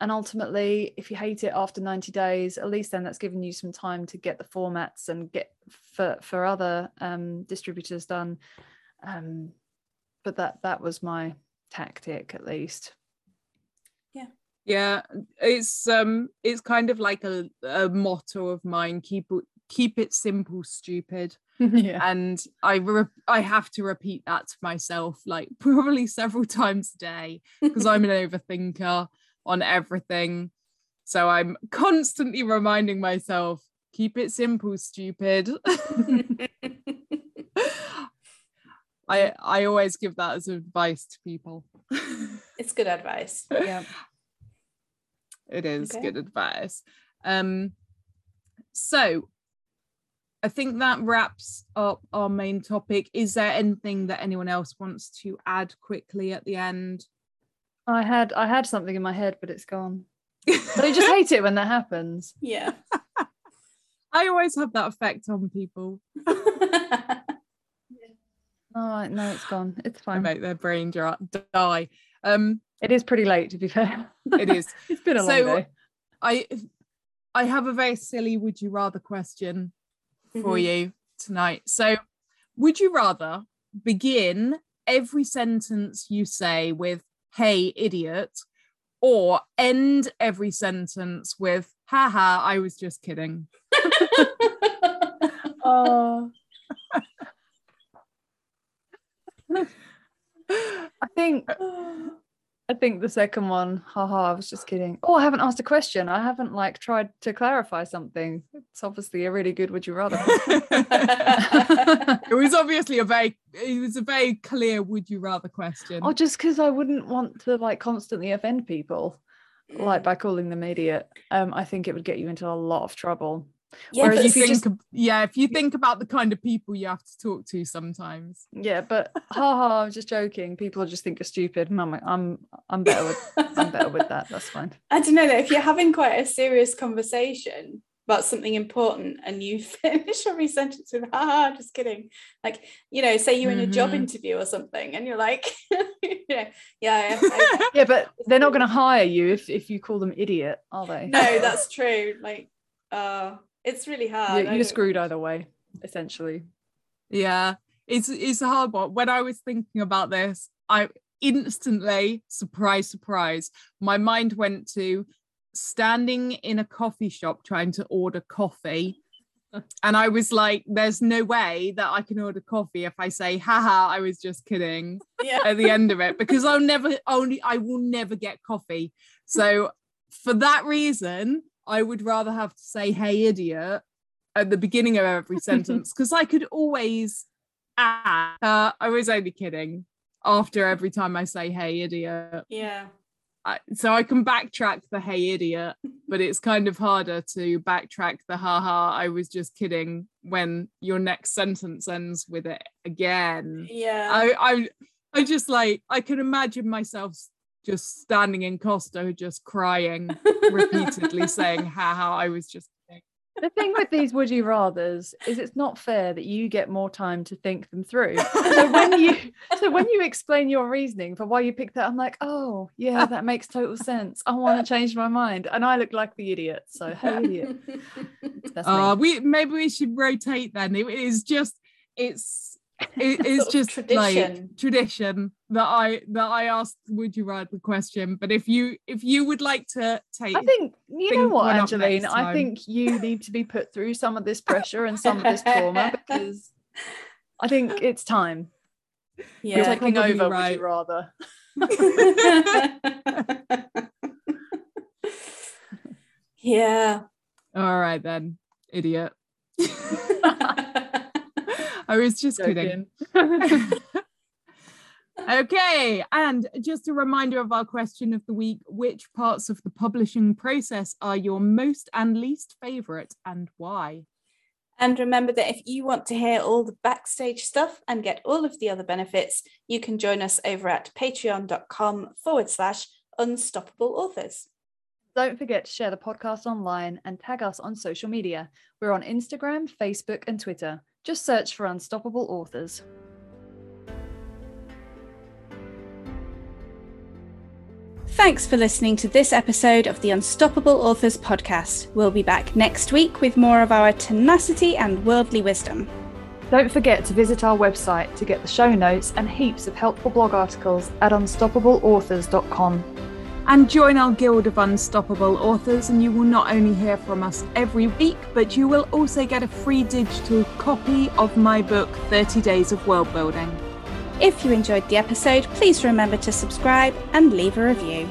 And ultimately, if you hate it after 90 days, at least then that's given you some time to get the formats and get for, for other um, distributors done. Um, but that that was my tactic at least. Yeah, Yeah, it's um it's kind of like a, a motto of mine, keep it keep it simple, stupid. (laughs) yeah. and I re- I have to repeat that to myself like (laughs) probably several times a day because I'm an (laughs) overthinker on everything. So I'm constantly reminding myself, keep it simple, stupid. I I always give that as advice to people. it's good advice. yeah. it is Okay. good advice. Um so I think that wraps up our main topic. Is there anything that anyone else wants to add quickly at the end? I had I had something in my head, but it's gone. (laughs) So you just hate it when that happens. Yeah. I always have that effect on people. (laughs) No, no, it's gone. It's I fine. make their brain dri- die. Um, It is pretty late, to be fair. it is. (laughs) it's been a long So- day. I I have a very silly would you rather question for Mhm. you tonight. So, would you rather begin every sentence you say with "Hey, idiot," or end every sentence with "Haha, I was just kidding"? Oh. (laughs) (laughs) I think (laughs) I think the second one, haha, I was just kidding. Oh, I haven't asked a question. I haven't like tried to clarify something. It's obviously a really good would you rather. (laughs) (laughs) it was obviously a very it was a very clear would you rather question. oh, just because I wouldn't want to like constantly offend people, like by calling them idiot. Um, I think it would get you into a lot of trouble. Yeah, Whereas if you think, just- yeah, if you think about the kind of people you have to talk to sometimes. Yeah, but (laughs) haha, I'm just joking. People just think you're stupid. and I'm like, I'm I'm better with I'm better with that. That's fine. (laughs) I don't know though, if you're having quite a serious conversation about something important and you (laughs) finish every sentence with haha, just kidding. Like, you know, say you're in a job Mhm. interview or something and you're like, you know, yeah, okay. Yeah, but they're not going to hire you if if you call them idiot, are they? no, that's true. Like, uh, it's really hard. you're, you're screwed either way, essentially. Yeah, it's it's a hard one. When I was thinking about this, I instantly, surprise, surprise, my mind went to standing in a coffee shop trying to order coffee. (laughs) And I was like, there's no way that I can order coffee if I say, haha, I was just kidding Yeah. at the end of it because I'll never only I will never get coffee. So for that reason, I would rather have to say hey idiot at the beginning of every (laughs) sentence because I could always add uh, I was only kidding after every time I say hey idiot. Yeah. I, so I can backtrack the hey idiot, but it's kind of harder to backtrack the haha I was just kidding when your next sentence ends with it again. Yeah. I, I I just like I can imagine myself just standing in Costa just crying repeatedly (laughs) saying haha I was just kidding." The thing with these would you rather's is it's not fair that you get more time to think them through. So when you so when you explain your reasoning for why you picked that, I'm like, oh yeah, that makes total sense. I want to change my mind, and I look like the idiot. So hey, idiot. (laughs) That's me. uh we maybe we should rotate then it is just it's it (laughs) is just tradition. like tradition that I that I asked would you rather the question but if you if you would like to take I think you know what, one Angeline. I think you need to be put through some of this pressure and some of this trauma (laughs) because I think it's time. You're yeah. taking probably over. Would right. you rather? (laughs) yeah. all right then idiot I was just kidding (laughs) (laughs) Okay, and just a reminder of our question of the week which parts of the publishing process are your most and least favourite and why? And remember that if you want to hear all the backstage stuff and get all of the other benefits, you can join us over at patreon.com forward slash unstoppable authors. Don't forget to share the podcast online and tag us on social media. We're on Instagram, Facebook, and Twitter. Just search for Unstoppable Authors. Thanks for listening to this episode of the Unstoppable Authors podcast. We'll be back next week with more of our tenacity and worldly wisdom. Don't forget to visit our website to get the show notes and heaps of helpful blog articles at unstoppableauthors.com. And join our Guild of Unstoppable Authors, and you will not only hear from us every week, but you will also get a free digital copy of my book, 30 Days of World Building. If you enjoyed the episode, please remember to subscribe and leave a review.